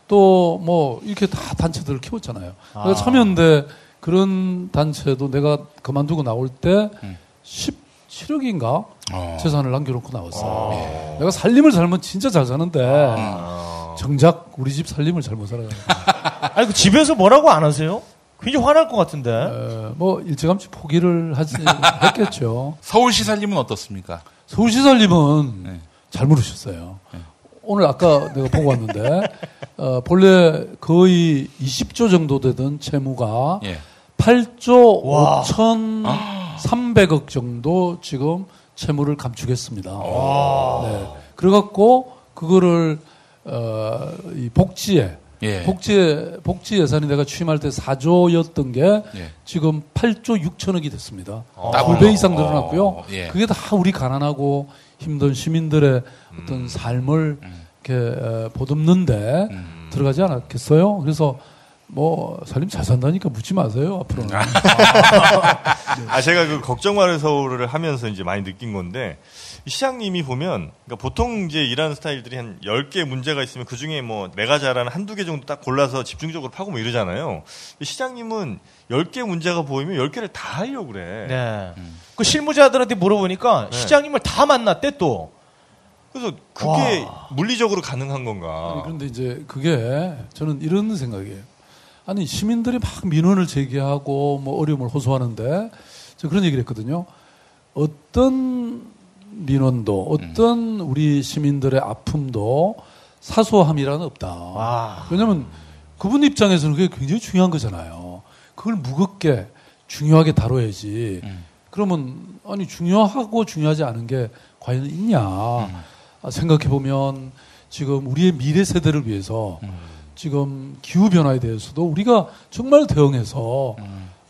네. 또뭐 이렇게 다 단체들을 키웠잖아요. 아. 그래서 참여연대 그런 단체도 내가 그만두고 나올 때 17억인가 어. 재산을 남겨놓고 나왔어요. 내가 살림을 살면 진짜 잘 사는데 정작 우리 집 살림을 잘못 살아요. 아니 그 집에서 뭐라고 안 하세요? 굉장히 화날 것 같은데. 에, 뭐 일찌감치 포기를 하지 했겠죠. 서울시 살림은 어떻습니까? 서울시 살림은 네. 잘 물으셨어요. 오늘 아까 내가 보고 왔는데 어, 본래 거의 20조 정도 되던 채무가 예. 8조 와. 5,300억 정도 지금 채무를 감축했습니다. 네. 그래갖고 그거를 어, 이 복지에 예. 복지 복지 예산이 내가 취임할 때 4조였던 게 예. 지금 8조 6천억이 됐습니다. 더블로. 두배 이상 늘어났고요. 어, 예. 그게 다 우리 가난하고 힘든 시민들의 음. 어떤 삶을 이렇게 에, 보듬는데 음. 들어가지 않았겠어요? 그래서 뭐 살림 잘 산다니까 묻지 마세요 앞으로는. 아, 제가 그 걱정 많은 서울을 하면서 이제 많이 느낀 건데, 이 시장님이 보면, 그러니까 보통 이제 일하는 스타일들이 한 10개 문제가 있으면 그 중에 뭐 내가 잘하는 한두 개 정도 딱 골라서 집중적으로 파고 뭐 이러잖아요. 이 시장님은 10개 문제가 보이면 10개를 다 하려고 그래. 네. 그 실무자들한테 물어보니까 네. 시장님을 다 만났대 또. 그래서 그게 물리적으로 가능한 건가. 아니, 그런데 이제 그게 저는 이런 생각이에요. 아니 시민들이 막 민원을 제기하고 뭐 어려움을 호소하는데 저 그런 얘기를 했거든요. 어떤 민원도 어떤 우리 시민들의 아픔도 사소함이라는 없다. 와. 왜냐하면 그분 입장에서는 그게 굉장히 중요한 거잖아요. 그걸 무겁게 중요하게 다뤄야지. 그러면 아니 중요하고 중요하지 않은 게 과연 있냐 아, 생각해 보면 지금 우리의 미래 세대를 위해서 지금 기후 변화에 대해서도 우리가 정말 대응해서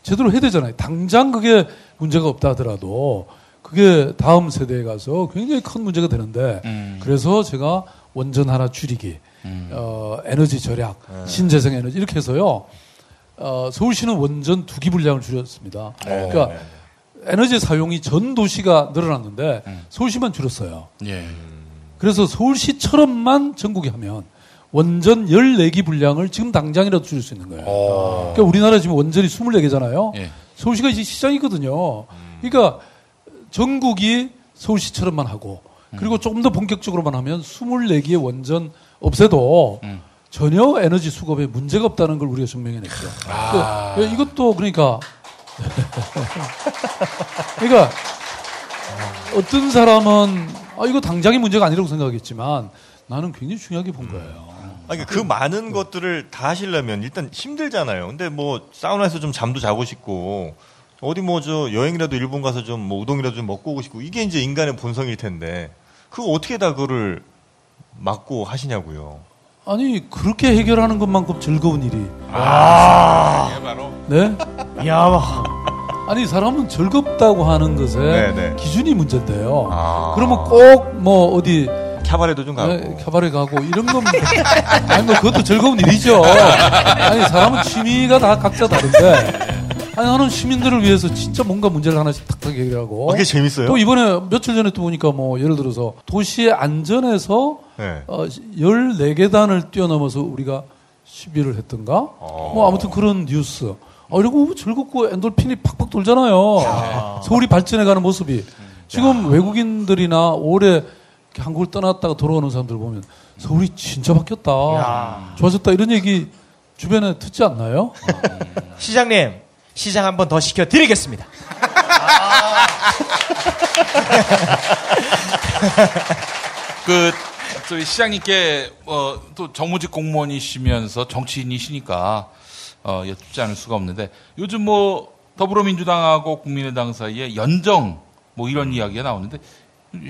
제대로 해야 되잖아요. 당장 그게 문제가 없다 하더라도 그게 다음 세대에 가서 굉장히 큰 문제가 되는데 음. 그래서 제가 원전 하나 줄이기, 어, 에너지 절약, 신재생 에너지 이렇게 해서요. 어, 서울시는 원전 두기 분량을 줄였습니다. 그러니까 에너지 사용이 전 도시가 늘어났는데 서울시만 줄였어요. 예. 그래서 서울시처럼만 전국에 하면 원전 14기 분량을 지금 당장이라도 줄일 수 있는 거예요. 그러니까 우리나라 지금 원전이 24개잖아요. 예. 서울시가 이제 시장이거든요. 그러니까 전국이 서울시처럼만 하고 그리고 조금 더 본격적으로만 하면 24기의 원전 없애도 전혀 에너지 수급에 문제가 없다는 걸 우리가 증명해냈죠. 아. 그, 이것도 그러니까 그러니까 어떤 사람은 아 이거 당장의 문제가 아니라고 생각하겠지만 나는 굉장히 중요하게 본 거예요. 아니, 그 많은 것들을 다 하시려면 일단 힘들잖아요. 근데 뭐 사우나에서 좀 잠도 자고 싶고 어디 뭐 저 여행이라도 일본 가서 좀 뭐 우동이라도 좀 먹고 오고 싶고 이게 이제 인간의 본성일 텐데 그거 어떻게 다 그거를 막고 하시냐고요. 아니 그렇게 해결하는 것만큼 즐거운 일이 이게 바로 네? 야, 아니 사람은 즐겁다고 하는 것에 네, 네. 기준이 문제인데요. 아. 그러면 꼭 뭐 어디 캬바레도 좀 가고. 네, 캬바레 가고 이런 건 아니 뭐 그것도 즐거운 일이죠. 아니 사람은 취미가 다 각자 다른데 아니 나는 시민들을 위해서 진짜 뭔가 문제를 하나씩 탁탁 해결하고 어, 그게 재밌어요? 또 이번에 며칠 전에 또 보니까 뭐 예를 들어서 도시의 안전에서 네. 어, 14계단을 뛰어넘어서 우리가 시비를 했던가? 어. 뭐 아무튼 그런 뉴스. 아, 이러고 즐겁고 엔돌핀이 팍팍 돌잖아요. 서울이 발전해가는 모습이. 지금 외국인들이나 올해 한국을 떠났다가 돌아오는 사람들 보면 서울이 진짜 바뀌었다. 좋아졌다. 이런 얘기 주변에 듣지 않나요? 시장님 시장 한 번 더 시켜 드리겠습니다. 그 저희 시장님께 어, 또 정무직 공무원이시면서 정치인이시니까 어, 여쭙지 않을 수가 없는데 요즘 뭐 더불어민주당하고 국민의당 사이에 연정 뭐 이런 이야기가 나오는데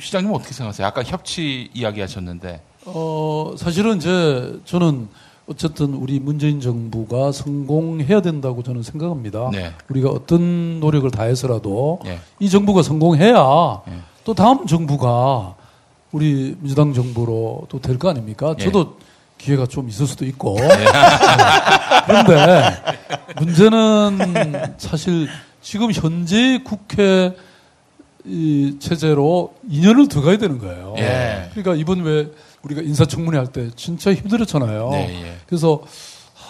시장님 은 어떻게 생각하세요? 아까 협치 이야기 하셨는데 어, 사실은 이제 저는 어쨌든 우리 문재인 정부가 성공해야 된다고 저는 생각합니다. 네. 우리가 어떤 노력을 다해서라도 예. 이 정부가 성공해야 예. 또 다음 정부가 우리 민주당 정부로 또 될 거 아닙니까? 예. 저도 기회가 좀 있을 수도 있고. 그런데 문제는 사실 지금 현재 국회 이 체제로 2년을 더 가야 되는 거예요. 예. 그러니까 이번 왜 우리가 인사청문회 할 때 진짜 힘들었잖아요. 네, 예. 그래서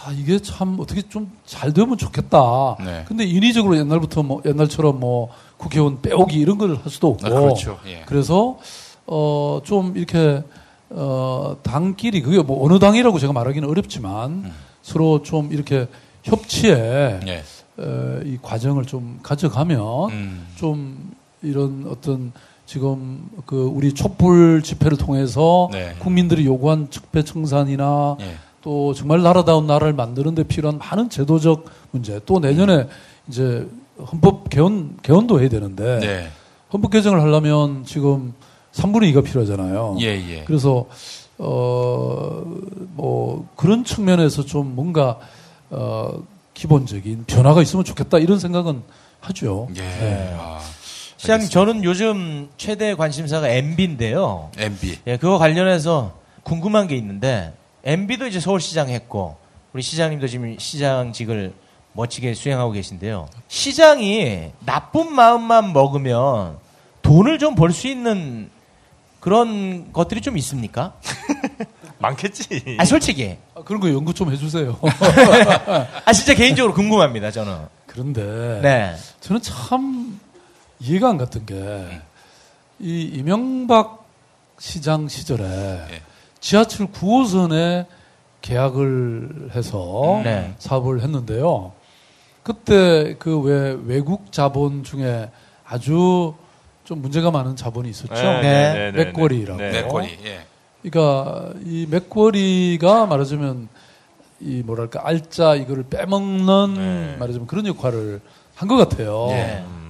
아, 이게 참 어떻게 좀 잘 되면 좋겠다. 네. 근데 인위적으로 옛날부터 뭐 옛날처럼 뭐 국회의원 빼오기 이런 걸 할 수도 없고. 아, 그렇죠. 예. 그래서 어 좀 이렇게 어 당끼리 그게 뭐 어느 당이라고 제가 말하기는 어렵지만 음. 서로 좀 이렇게 협치에 예. 어, 이 과정을 좀 가져가면 음. 좀 이런 어떤 지금 그 우리 촛불 집회를 통해서 네. 국민들이 요구한 적폐 청산이나 예. 또 정말 나라다운 나라를 만드는 데 필요한 많은 제도적 문제 또 내년에 이제 헌법 개헌 개헌도 해야 되는데 네. 헌법 개정을 하려면 지금 3분의 2가 필요하잖아요. 예, 예. 그래서 어 뭐 그런 측면에서 좀 뭔가 어 기본적인 변화가 있으면 좋겠다 이런 생각은 하죠. 예. 네. 아, 시장님, 저는 요즘 최대 관심사가 MB인데요. MB. 예, 그거 관련해서 궁금한 게 있는데, MB도 이제 서울시장 했고, 우리 시장님도 지금 시장직을 멋지게 수행하고 계신데요. 시장이 나쁜 마음만 먹으면 돈을 좀 벌 수 있는 그런 것들이 좀 있습니까? 많겠지. 아, 솔직히. 아, 그런 거 연구 좀 해주세요. 아, 진짜 개인적으로 궁금합니다, 저는. 그런데 네. 저는 참 이해가 안 갔던 게이 이명박 시장 시절에 예. 지하철 9호선에 계약을 해서 네. 사업을 했는데요. 그때 그 왜 외국 자본 중에 아주 좀 문제가 많은 자본이 있었죠. 네. 맥거리라고. 네. 맥거리. 예. 그러니까 이 맥거리가 말하자면 이 뭐랄까 알짜 이거를 빼먹는 네. 말하자면 그런 역할을 한 것 같아요.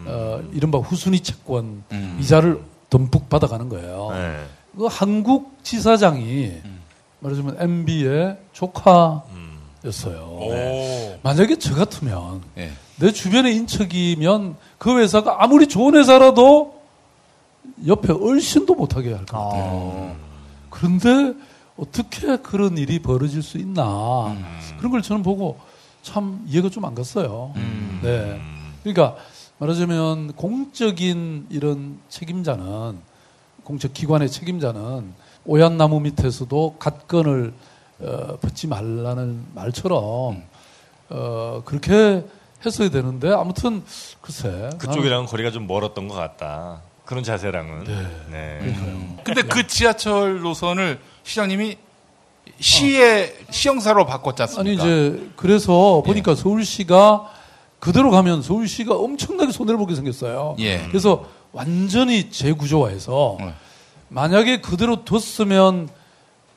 네. 어, 이른바 후순위 채권 음. 이자를 듬뿍 받아가는 거예요. 네. 그 한국 지사장이 음. 말하자면 MB의 조카였어요. 오. 만약에 저 같으면 예. 내 주변의 인척이면 그 회사가 아무리 좋은 회사라도 옆에 얼씬도 못하게 할 것 같아요. 그런데 어떻게 그런 일이 벌어질 수 있나 그런 걸 저는 보고 참 이해가 좀 안 갔어요. 네. 그러니까 말하자면 공적인 이런 책임자는 공적 기관의 책임자는 오얏 나무 밑에서도 갓건을 어, 벗지 말라는 말처럼 어, 그렇게 했어야 되는데 아무튼 글쎄 그쪽이랑은 거리가 좀 멀었던 것 같다. 그런 자세랑은. 네. 근데 그 지하철 노선을 시장님이 시의 시형사로 바꿨지 아니 않습니까? 이제 그래서 보니까 서울시가 그대로 가면 서울시가 엄청나게 손해를 보게 생겼어요. 예. 그래서 완전히 재구조화해서 네. 만약에 그대로 뒀으면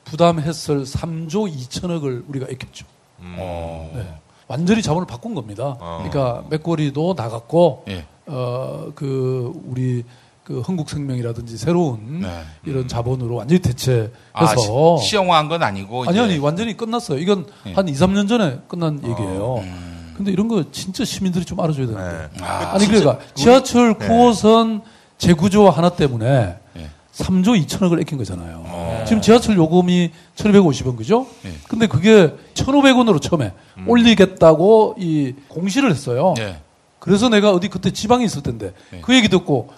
부담했을 3조 2천억을 우리가 아꼈죠. 어. 네. 완전히 자본을 바꾼 겁니다. 어. 그러니까 맥거리도 나갔고 예. 어그 우리 그 흥국생명이라든지 새로운 네. 이런 자본으로 완전히 대체해서 아, 시, 시형화한 건 아니고 아니 이제 아니 완전히 끝났어요. 이건 예. 한 2, 3년 전에 끝난 얘기예요. 음. 근데 이런 거 진짜 시민들이 좀 알아줘야 되는데. 네. 아, 아니 그러니까 지하철 네. 9호선 재구조화 하나 때문에 예. 3조 2천억을 아낀 거잖아요. 지금 지하철 요금이 1,250원 그죠? 예. 근데 그게 1,500원으로 처음에 올리겠다고 이 공시를 했어요. 예. 그래서 내가 어디 그때 지방에 있을 텐데 예. 그 얘기 듣고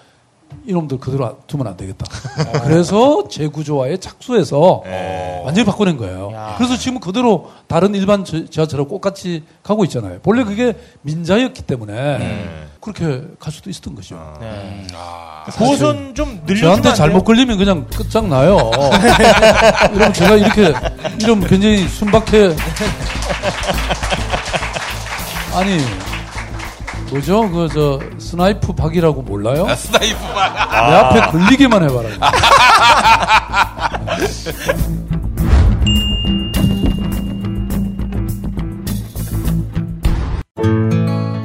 이놈들 그대로 두면 안 되겠다. 그래서 재구조화에 착수해서 네. 완전히 바꿔낸 거예요. 그래서 지금 그대로 다른 일반 지- 지하철하고 똑같이 가고 있잖아요. 본래 그게 민자였기 때문에 그렇게 갈 수도 있었던 거죠. 네. 아. 그것은 좀 늘려주면 저한테 안 잘못? 걸리면 그냥 끝장나요. 이러면 제가 이렇게, 이러면 굉장히 순박해. 아니, 뭐죠? 그, 저, 스나이프 박이라고 몰라요? 아, 스나이프만. 내 앞에 걸리기만 해봐라.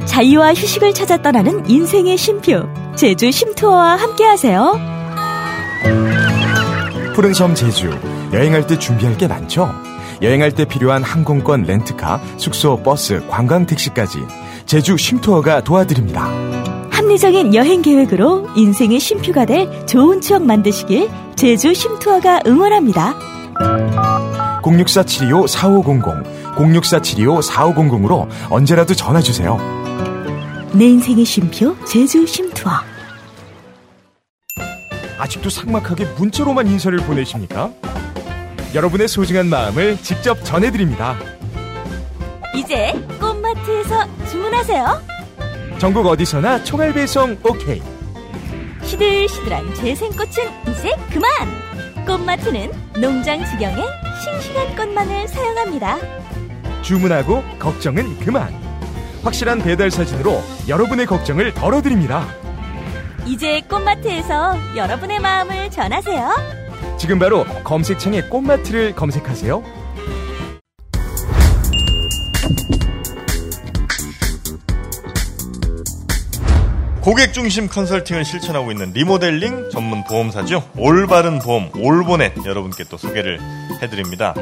자유와 휴식을 찾아 떠나는 인생의 쉼표. 제주 쉼투어와 함께하세요. 푸른 섬 제주 여행할 때 준비할 게 많죠. 여행할 때 필요한 항공권 렌트카, 숙소, 버스, 관광 택시까지 제주 쉼투어가 도와드립니다. 합리적인 여행 계획으로 인생의 쉼표가 될 좋은 추억 만드시길 제주 쉼투어가 응원합니다. 064-725-4500, 064-725-4500으로 언제라도 전화주세요. 내 인생의 쉼표 제주 쉼투어 아직도 삭막하게 문자로만 인사를 보내십니까? 여러분의 소중한 마음을 직접 전해드립니다. 이제 꽃마트에서 주문하세요 전국 어디서나 총알 배송 오케이. 시들시들한 재생꽃은 이제 그만 꽃마트는 농장 지경에 싱싱한 꽃만을 사용합니다 주문하고 걱정은 그만. 확실한 배달 사진으로 여러분의 걱정을 덜어드립니다. 이제 꽃마트에서 여러분의 마음을 전하세요 지금 바로 검색창에 꽃마트를 검색하세요. 고객 중심 컨설팅을 실천하고 있는 리모델링 전문 보험사죠. 올바른 보험, 올보넷 여러분께 또 소개를 해드립니다.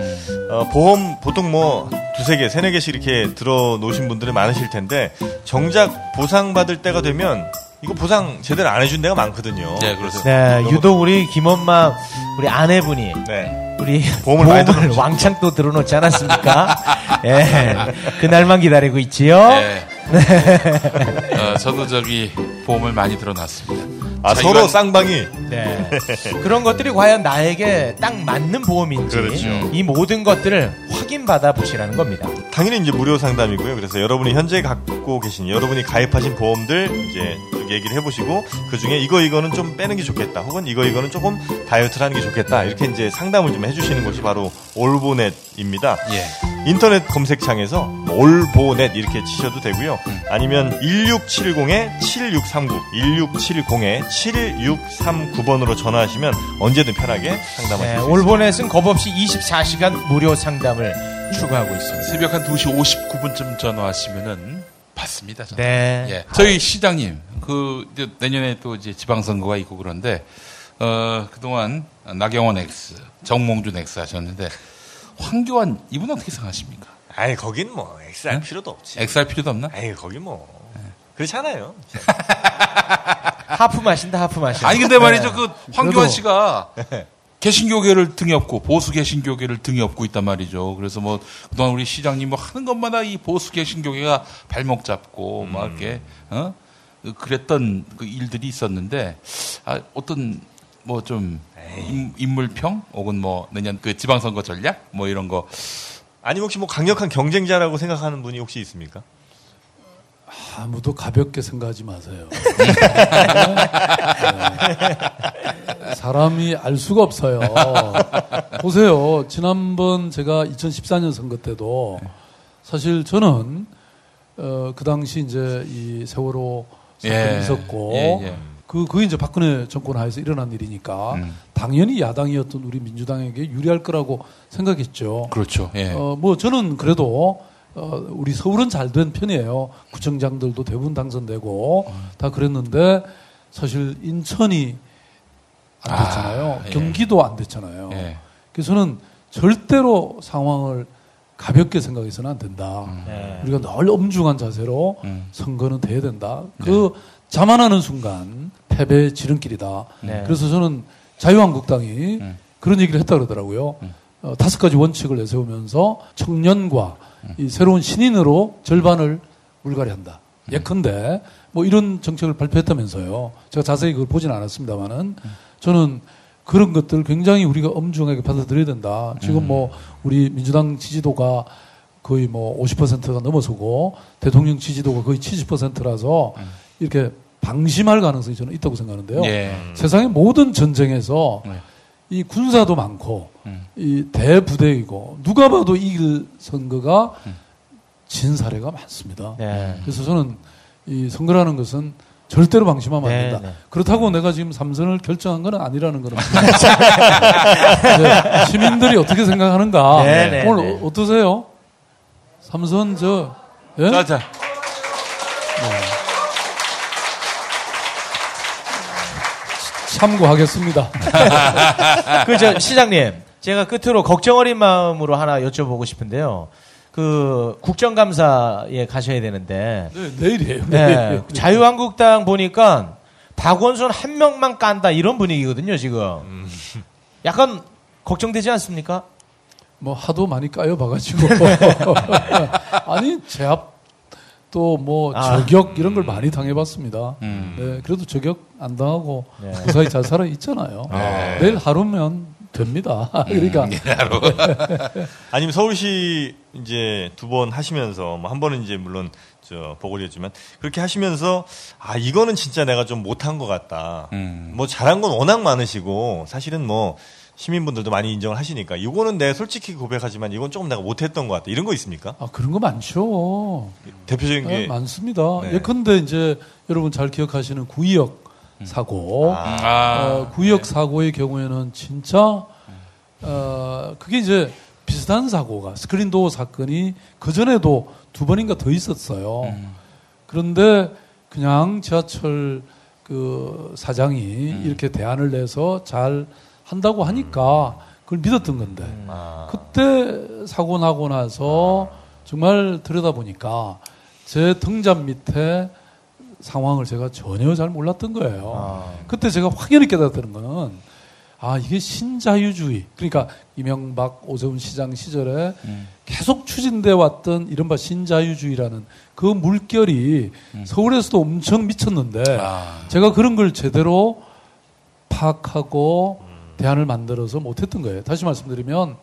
어, 보험 보통 뭐 두세 개, 세네 개씩 이렇게 들어 놓으신 분들이 많으실 텐데 정작 보상 받을 때가 되면 이거 보상 제대로 안 해준 데가 많거든요. 네, 그렇죠. 네, 유독 우리 김엄마 우리 아내분이 네. 우리 보험을 들어놓죠. 왕창 또 들어놓지 않았습니까? 예, 그날만 기다리고 있지요. 네. 어, 저도 저기 보험을 많이 들어놨습니다. 아, 자기가- 서로 쌍방이 네. 그런 것들이 과연 나에게 딱 맞는 보험인지 그렇죠. 이 모든 것들을 확인받아 보시라는 겁니다. 당연히 이제 무료 상담이고요. 그래서 여러분이 현재 갖고 계신 여러분이 가입하신 보험들 이제 쭉 얘기를 해보시고 그 중에 이거 이거는 좀 빼는 게 좋겠다. 혹은 이거 이거는 조금 다이어트를 하는 게 좋겠다. 이렇게 이제 상담을 좀 해주시는 것이 바로 올보넷입니다. 예. 인터넷 검색창에서 올보넷 이렇게 치셔도 되고요. 아니면 1670에 7639, 1670에 7639번으로 전화하시면 언제든 편하게 상담하실 네, 수 있습니다. 올보넷은 겁없이 24시간 무료 상담을 추구하고 있습니다. 새벽 한 2시 59분쯤 전화하시면은 받습니다. 저는. 네. 예. 저희 시장님, 그, 이제 내년에 또 이제 지방선거가 있고 그런데, 어, 그동안 나경원 X, 정몽준 X 하셨는데, 황교안, 이분 어떻게 생각하십니까? 아니 거긴 뭐 X할 필요도 없지. X 할 필요도 없나? 아니 거기 뭐 그렇잖아요. 하프 마신다, 하프 마신다. 아니, 근데 말이죠. 그, 황교안 씨가 개신교계를 등에 업고, 보수 개신교계를 등에 업고 있단 말이죠. 그래서 뭐, 그동안 우리 시장님 뭐 하는 것마다 이 보수 개신교계가 발목 잡고, 막 이렇게, 어? 그랬던 그 일들이 있었는데, 아, 어떤, 뭐 좀, 인- 인물평? 혹은 뭐, 내년 그 지방선거 전략? 뭐 이런 거. 아니 혹시 뭐 강력한 경쟁자라고 생각하는 분이 혹시 있습니까? 아무도 가볍게 생각하지 마세요. 네. 사람이 알 수가 없어요. 보세요. 지난번 제가 2014년 선거 때도 사실 저는 어, 그 당시 이제 이 세월호 사건이 예. 있었고 예, 예. 그 그게 이제 박근혜 정권 하에서 일어난 일이니까 음. 당연히 야당이었던 우리 민주당에게 유리할 거라고 생각했죠. 그렇죠. 예. 어, 뭐 저는 그래도 어, 우리 서울은 잘 된 편이에요. 구청장들도 대부분 당선되고 다 그랬는데 사실 인천이 안 됐잖아요. 아, 예. 경기도 안 됐잖아요. 예. 그래서 저는 절대로 상황을 가볍게 생각해서는 안 된다. 네. 우리가 늘 엄중한 자세로 음. 선거는 돼야 된다. 그 자만하는 순간 패배의 지름길이다. 네. 그래서 저는 자유한국당이 음. 그런 얘기를 했다 그러더라고요. 어, 다섯 가지 원칙을 내세우면서 청년과 이 새로운 신인으로 절반을 물갈이 한다. 예컨대 뭐 이런 정책을 발표했다면서요. 제가 자세히 그걸 보진 않았습니다만은 저는 그런 것들 굉장히 우리가 엄중하게 받아들여야 된다. 지금 뭐 우리 민주당 지지도가 거의 뭐 50%가 넘어서고 대통령 지지도가 거의 70%라서 이렇게 방심할 가능성이 저는 있다고 생각하는데요. 예. 세상의 모든 전쟁에서 네. 이 군사도 많고 음. 이 대부대이고 누가 봐도 이길 선거가 음. 진 사례가 많습니다. 네. 그래서 저는 이 선거라는 것은 절대로 방심하면 네, 안 된다. 네. 그렇다고 내가 지금 삼선을 결정한 건 아니라는 거는 네, 시민들이 어떻게 생각하는가 네, 네, 오늘 네. 어- 어떠세요? 삼선 저 예? 자, 자. 참고하겠습니다. 그, 저, 시장님. 제가 끝으로 걱정 어린 마음으로 하나 여쭤보고 싶은데요. 그, 국정감사에 가셔야 되는데. 네, 내일이에요. 네. 자유한국당 보니까 박원순 한 명만 깐다 이런 분위기거든요, 지금. 약간 걱정되지 않습니까? 뭐 하도 많이 까여 봐가지고 아니 제압 또뭐 아. 저격 이런 걸 많이 당해봤습니다. 음. 네, 그래도 저격 안 당하고 네. 무사히 잘 살아 있잖아요. 네. 내일 하루면 됩니다. 그러니까 음, 예, 하루. 아니면 서울시 이제 두 번 하시면서 뭐 한 번은 이제 물론 저 보궐이었지만 그렇게 하시면서 아 이거는 진짜 내가 좀 못한 것 같다. 음. 뭐 잘한 건 워낙 많으시고 사실은 뭐 시민분들도 많이 인정을 하시니까 이거는 내 솔직히 고백하지만 이건 조금 내가 못했던 것 같다. 이런 거 있습니까? 아 그런 거 많죠. 대표적인 네, 게 많습니다. 네. 예컨대 이제 여러분 잘 기억하시는 구의역 사고, 아. 어, 구의역 사고의 경우에는 진짜 어, 그게 이제 비슷한 사고가 스크린 도어 사건이 그 전에도 두 번인가 더 있었어요. 음. 그런데 그냥 지하철 그 사장이 음. 이렇게 대안을 내서 잘 한다고 하니까 그걸 믿었던 건데. 아, 그때 사고 나고 나서 정말 들여다보니까 제 등잔 밑에 상황을 제가 전혀 잘 몰랐던 거예요. 그때 제가 확연히 깨달았다는 거는 아 이게 신자유주의. 그러니까 이명박 오세훈 시장 시절에 계속 추진돼 왔던 이른바 신자유주의라는 그 물결이 서울에서도 엄청 미쳤는데 아. 제가 그런 걸 제대로 파악하고 대안을 만들어서 못했던 거예요. 다시 말씀드리면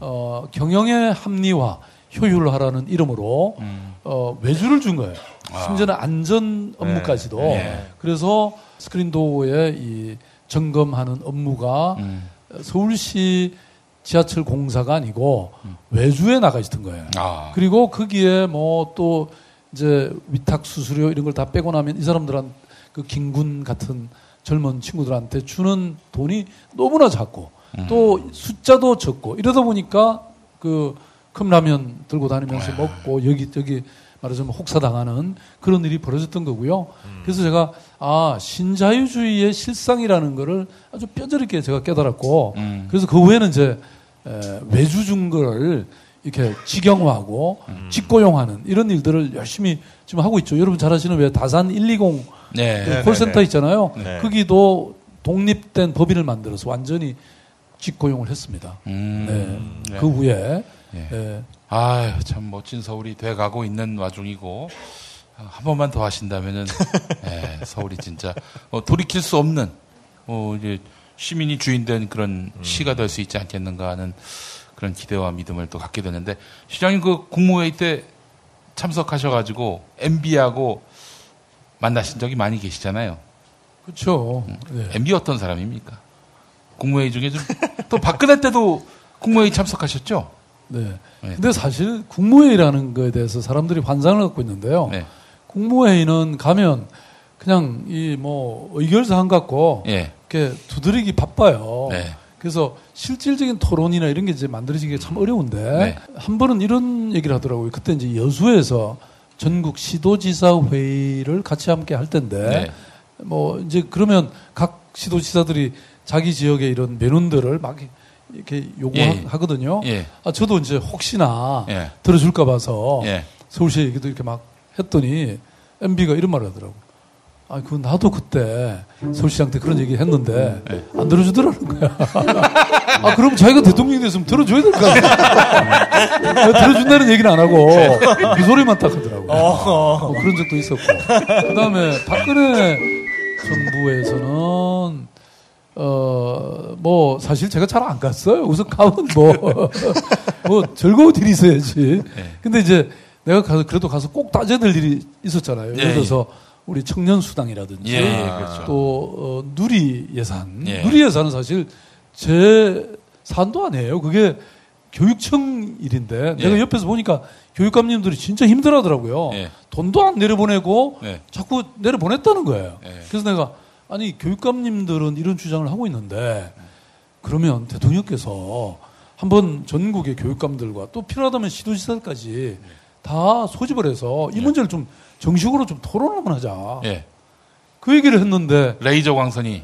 어, 경영의 합리화, 효율화라는 이름으로 음. 어, 외주를 준 거예요. 아. 심지어는 안전 업무까지도. 네. 그래서 스크린 도어의 이 점검하는 업무가 음. 서울시 지하철 공사가 아니고 외주에 나가 있었던 거예요. 아. 그리고 거기에 뭐 또 이제 위탁 수수료 이런 걸 다 빼고 나면 이 사람들한 그 김군 같은 젊은 친구들한테 주는 돈이 너무나 작고 또 숫자도 적고 이러다 보니까 그 컵라면 들고 다니면서 먹고 여기 저기 말하자면 혹사당하는 그런 일이 벌어졌던 거고요. 그래서 제가 아 신자유주의의 실상이라는 거를 아주 뼈저리게 제가 깨달았고 음. 그래서 그 후에는 이제 에, 외주 준 거를 이렇게 직영화하고 직고용하는 이런 일들을 열심히 지금 하고 있죠. 여러분 잘 아시는 왜 다산 120 네. 그 콜센터 있잖아요. 네. 거기도 독립된 법인을 만들어서 완전히 직고용을 했습니다. 음. 네. 네. 그 후에 예. 예. 아유, 참 멋진 서울이 돼가고 있는 와중이고, 아, 한 번만 더 하신다면은, 예, 서울이 진짜, 어, 돌이킬 수 없는, 어, 이제, 시민이 주인된 그런 시가 될 수 있지 않겠는가 하는 그런 기대와 믿음을 또 갖게 되는데, 시장님 그 국무회의 때 참석하셔가지고, MB하고 만나신 적이 많이 계시잖아요. 그렇죠. 네. MB 어떤 사람입니까? 국무회의 중에 좀, 또 박근혜 때도 국무회의 참석하셨죠? 네. 네. 근데 사실 국무회의라는 거에 대해서 사람들이 환상을 갖고 있는데요. 네. 국무회의는 가면 그냥 이 뭐 의결사항 갖고 예. 이렇게 두드리기 바빠요. 네. 그래서 실질적인 토론이나 이런 게 이제 만들어지기가 참 어려운데 네. 한 번은 이런 얘기를 하더라고요. 그때 이제 여수에서 전국 시도지사 회의를 같이 함께 할 텐데 네. 뭐 이제 그러면 각 시도지사들이 자기 지역의 이런 면원들을 막 이렇게 예. 요구하거든요. 예. 아, 저도 이제 혹시나 예. 들어줄까 봐서 예. 서울시 얘기도 이렇게 막 했더니 MB가 이런 말을 하더라고. 아, 그 나도 그때 서울시장한테 그런 얘기 했는데 예. 안 들어주더라는 거야. 아, 그럼 자기가 대통령이 됐으면 들어줘야 될 거 아니야. 왜 들어준다는 얘기는 안 하고 그 소리만 딱 하더라고. 어, 그런 적도 있었고. 그 다음에 박근혜 정부에서는 어, 뭐, 사실 제가 잘 안 갔어요. 우선 가면 뭐, 뭐, 즐거운 일이 있어야지. 네. 근데 이제 내가 가서, 그래도 가서 꼭 따져야 될 일이 있었잖아요. 예, 예를 들어서 우리 청년 수당이라든지 예, 예, 그렇죠. 또, 어, 누리 예산. 예. 누리 예산은 사실 제 산도 아니에요. 그게 교육청 일인데 내가 예. 옆에서 보니까 교육감님들이 진짜 힘들어 하더라고요. 예. 돈도 안 내려보내고 예. 자꾸 내려보냈다는 거예요. 예. 그래서 내가 아니 교육감님들은 이런 주장을 하고 있는데 그러면 대통령께서 한번 전국의 교육감들과 또 필요하다면 시도지사까지 다 소집을 해서 이 문제를 좀 정식으로 좀 토론을 한번 하자. 예. 그 얘기를 했는데 레이저 광선이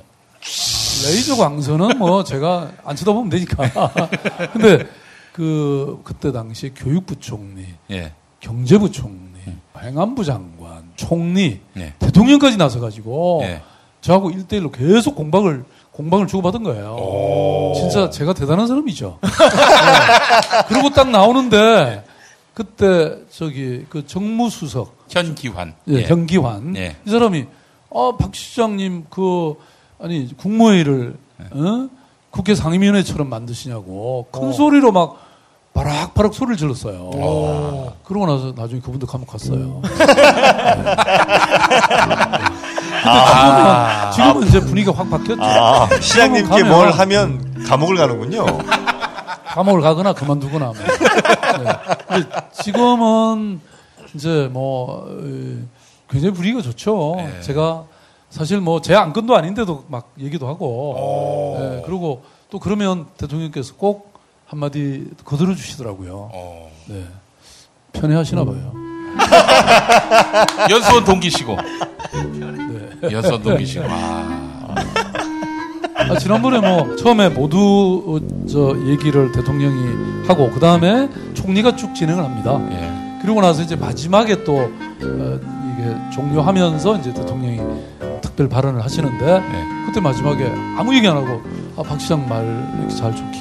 레이저 광선은 뭐 제가 안 쳐다보면 되니까. 근데 그 그때 당시 교육부 총리, 예. 경제부 총리, 행안부 장관, 총리, 예. 대통령까지 나서 가지고 예. 저하고 일대일로 계속 공박을 공방을 주고받은 거예요. 진짜 제가 대단한 사람이죠. 네. 그리고 딱 나오는데 그때 저기 그 정무수석 현기환. 예, 현기환 예. 이 사람이 아박 시장님 그 아니 국무회의를 어? 국회 상임위원회처럼 만드시냐고 큰 소리로 막 바락바락 소리를 질렀어요. 그러고 나서 나중에 그분도 감옥 갔어요. 근데 지금은, 지금은 이제 분위기가 확 바뀌었죠. 아, 시장님께 뭘 하면 감옥을 가는군요. 감옥을 가거나 그만두거나. 뭐. 네. 지금은 이제 뭐 에, 굉장히 분위기가 좋죠. 제가 사실 뭐 제 안건도 아닌데도 막 얘기도 하고. 네, 그리고 또 그러면 대통령께서 꼭 한마디 거들어 주시더라고요. 네. 편해하시나 봐요. 연수원 동기시고. 네. 연수원 동기시고. 아. 아, 지난번에 뭐 처음에 모두 어, 저 얘기를 대통령이 하고 그 다음에 총리가 쭉 진행을 합니다. 예. 그리고 나서 이제 마지막에 또 어, 이게 종료하면서 이제 대통령이 특별 발언을 하시는데 그때 마지막에 아무 얘기 안 하고 아, 박 시장 말 이렇게 잘좀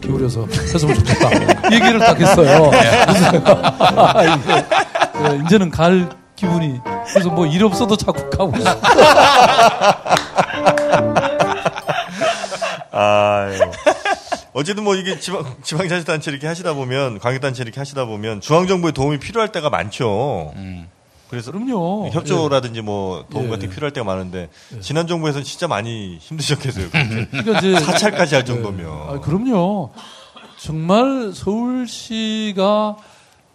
기울여서 했으면 좋겠다 이 얘기를 딱 했어요. 아, 이제, 예, 이제는 갈 기분이 그래서 뭐 일 없어도 자꾸 가고 있어요. 아유. 어쨌든 뭐 이게 지방, 지방자치단체 이렇게 하시다 보면, 광역단체 이렇게 하시다 보면, 중앙정부의 도움이 필요할 때가 많죠. 그래서 그럼요. 협조라든지 뭐 도움 예. 같은 게 필요할 때가 많은데, 지난 정부에서는 진짜 많이 힘드셨겠어요. 그렇게. 그러니까 이제 사찰까지 할 네. 정도면. 아, 그럼요. 정말 서울시가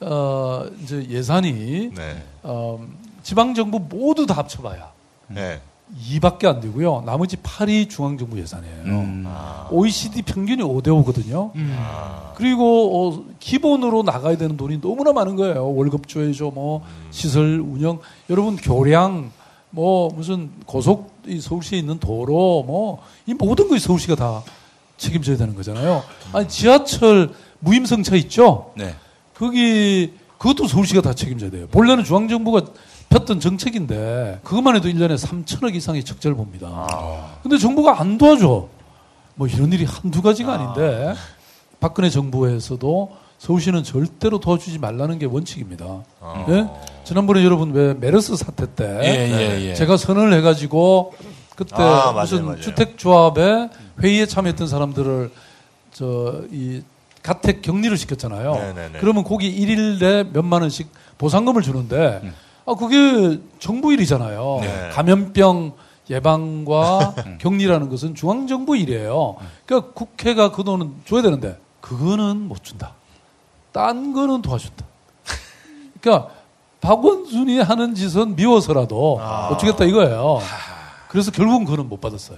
어, 이제 예산이 네. 어, 지방 정부 모두 다 합쳐봐야 네. 2밖에 안 되고요. 나머지 8이 중앙 정부 예산이에요. 음. OECD 평균이 5대 5거든요. 그리고 어, 기본으로 나가야 되는 돈이 너무나 많은 거예요. 월급 줘야죠. 뭐 시설 운영, 여러분 교량, 뭐 무슨 고속 이 서울시에 있는 도로, 뭐 이 모든 것이 서울시가 다 책임져야 되는 거잖아요. 아니 지하철 무임승차 있죠. 네. 거기 그것도 서울시가 다 책임져야 돼요. 본래는 중앙정부가 폈던 정책인데 그것만 해도 1년에 3천억 이상의 적자를 봅니다. 근데 정부가 안 도와줘. 뭐 이런 일이 한두 가지가 아닌데 박근혜 정부에서도 서울시는 절대로 도와주지 말라는 게 원칙입니다. 예? 지난번에 여러분 왜 메르스 사태 때 예, 예, 예. 제가 선언을 해가지고 그때 아, 맞아요, 무슨 맞아요. 주택조합에 회의에 참여했던 사람들을 저 이 가택 격리를 시켰잖아요. 네네네. 그러면 거기 일일에 몇만 원씩 보상금을 주는데 아 그게 정부 일이잖아요. 네. 감염병 예방과 격리라는 것은 중앙 정부 일이에요. 그러니까 국회가 그 돈은 줘야 되는데 그거는 못 준다. 딴 거는 도와준다. 그러니까 박원순이 하는 짓은 미워서라도 못 주겠다 이거예요. 그래서 결국은 그거는 못 받았어요.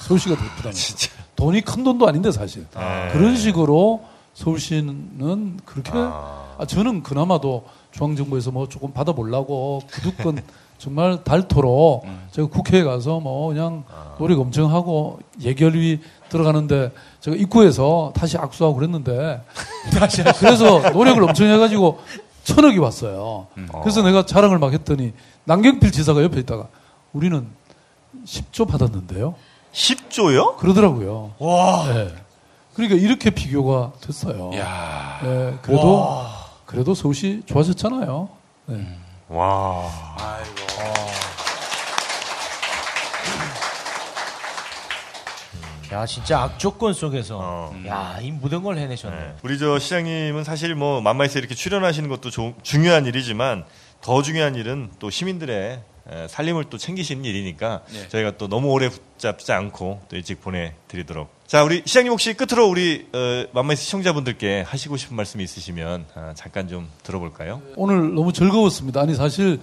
서울시가 더 부담했어요. 돈이 큰 돈도 아닌데 사실. 네. 그런 식으로 서울시는 그렇게 아, 저는 그나마도 중앙정부에서 뭐 조금 받아보려고 구두권 정말 달토록 제가 국회에 가서 뭐 그냥 노력 엄청 하고 예결위 들어가는데 제가 입구에서 다시 악수하고 그랬는데 그래서 노력을 엄청 해가지고 천억이 왔어요. 그래서 내가 자랑을 막 했더니 남경필 지사가 옆에 있다가 우리는 10조 받았는데요. 10조요? 그러더라고요. 와. 그러니까 이렇게 비교가 됐어요. 야. 네, 그래도 그래도 서울시 좋아졌잖아요. 네. 와. 야 진짜 악조건 속에서 어. 야이 모든 걸 해내셨네. 네. 우리 저 시장님은 사실 뭐 만마에서 이렇게 출연하시는 것도 조- 중요한 일이지만 더 중요한 일은 또 시민들의 에, 살림을 또 챙기시는 일이니까 네. 저희가 또 너무 오래 붙잡지 않고 또 일찍 보내드리도록. 자, 우리 시장님 혹시 끝으로 우리 어, 만마의 시청자분들께 하시고 싶은 말씀이 있으시면 아, 잠깐 좀 들어볼까요? 오늘 너무 즐거웠습니다. 아니 사실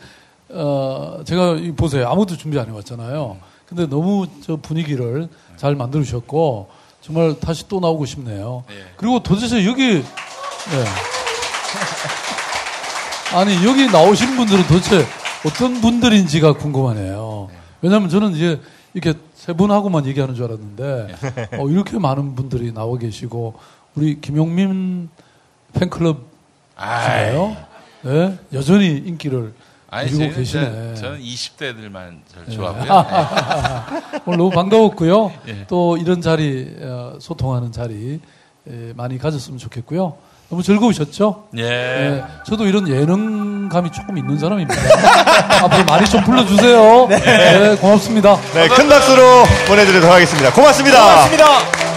어, 제가 이 보세요. 아무도 준비 안 해왔잖아요. 근데 너무 저 분위기를 잘 만들어 주셨고 정말 다시 또 나오고 싶네요. 그리고 도대체 여기 네. 아니 여기 나오신 분들은 도대체 어떤 분들인지가 궁금하네요. 왜냐하면 저는 이제 이렇게 세 분하고만 얘기하는 줄 알았는데 어, 이렇게 많은 분들이 나와 계시고 우리 김용민 팬클럽 아이. 인가요? 네, 여전히 인기를 아니, 저희는 계시네. 저는 20대들만 잘 좋아하고요. 오늘 너무 반가웠고요. 예. 또 이런 자리, 어, 소통하는 자리 에, 많이 가졌으면 좋겠고요. 너무 즐거우셨죠? 예. 예, 저도 이런 예능감이 조금 있는 사람입니다. 앞으로 많이 좀 불러주세요. 네, 고맙습니다. 네, 큰 박수로 보내드리도록 하겠습니다. 고맙습니다. 고맙습니다.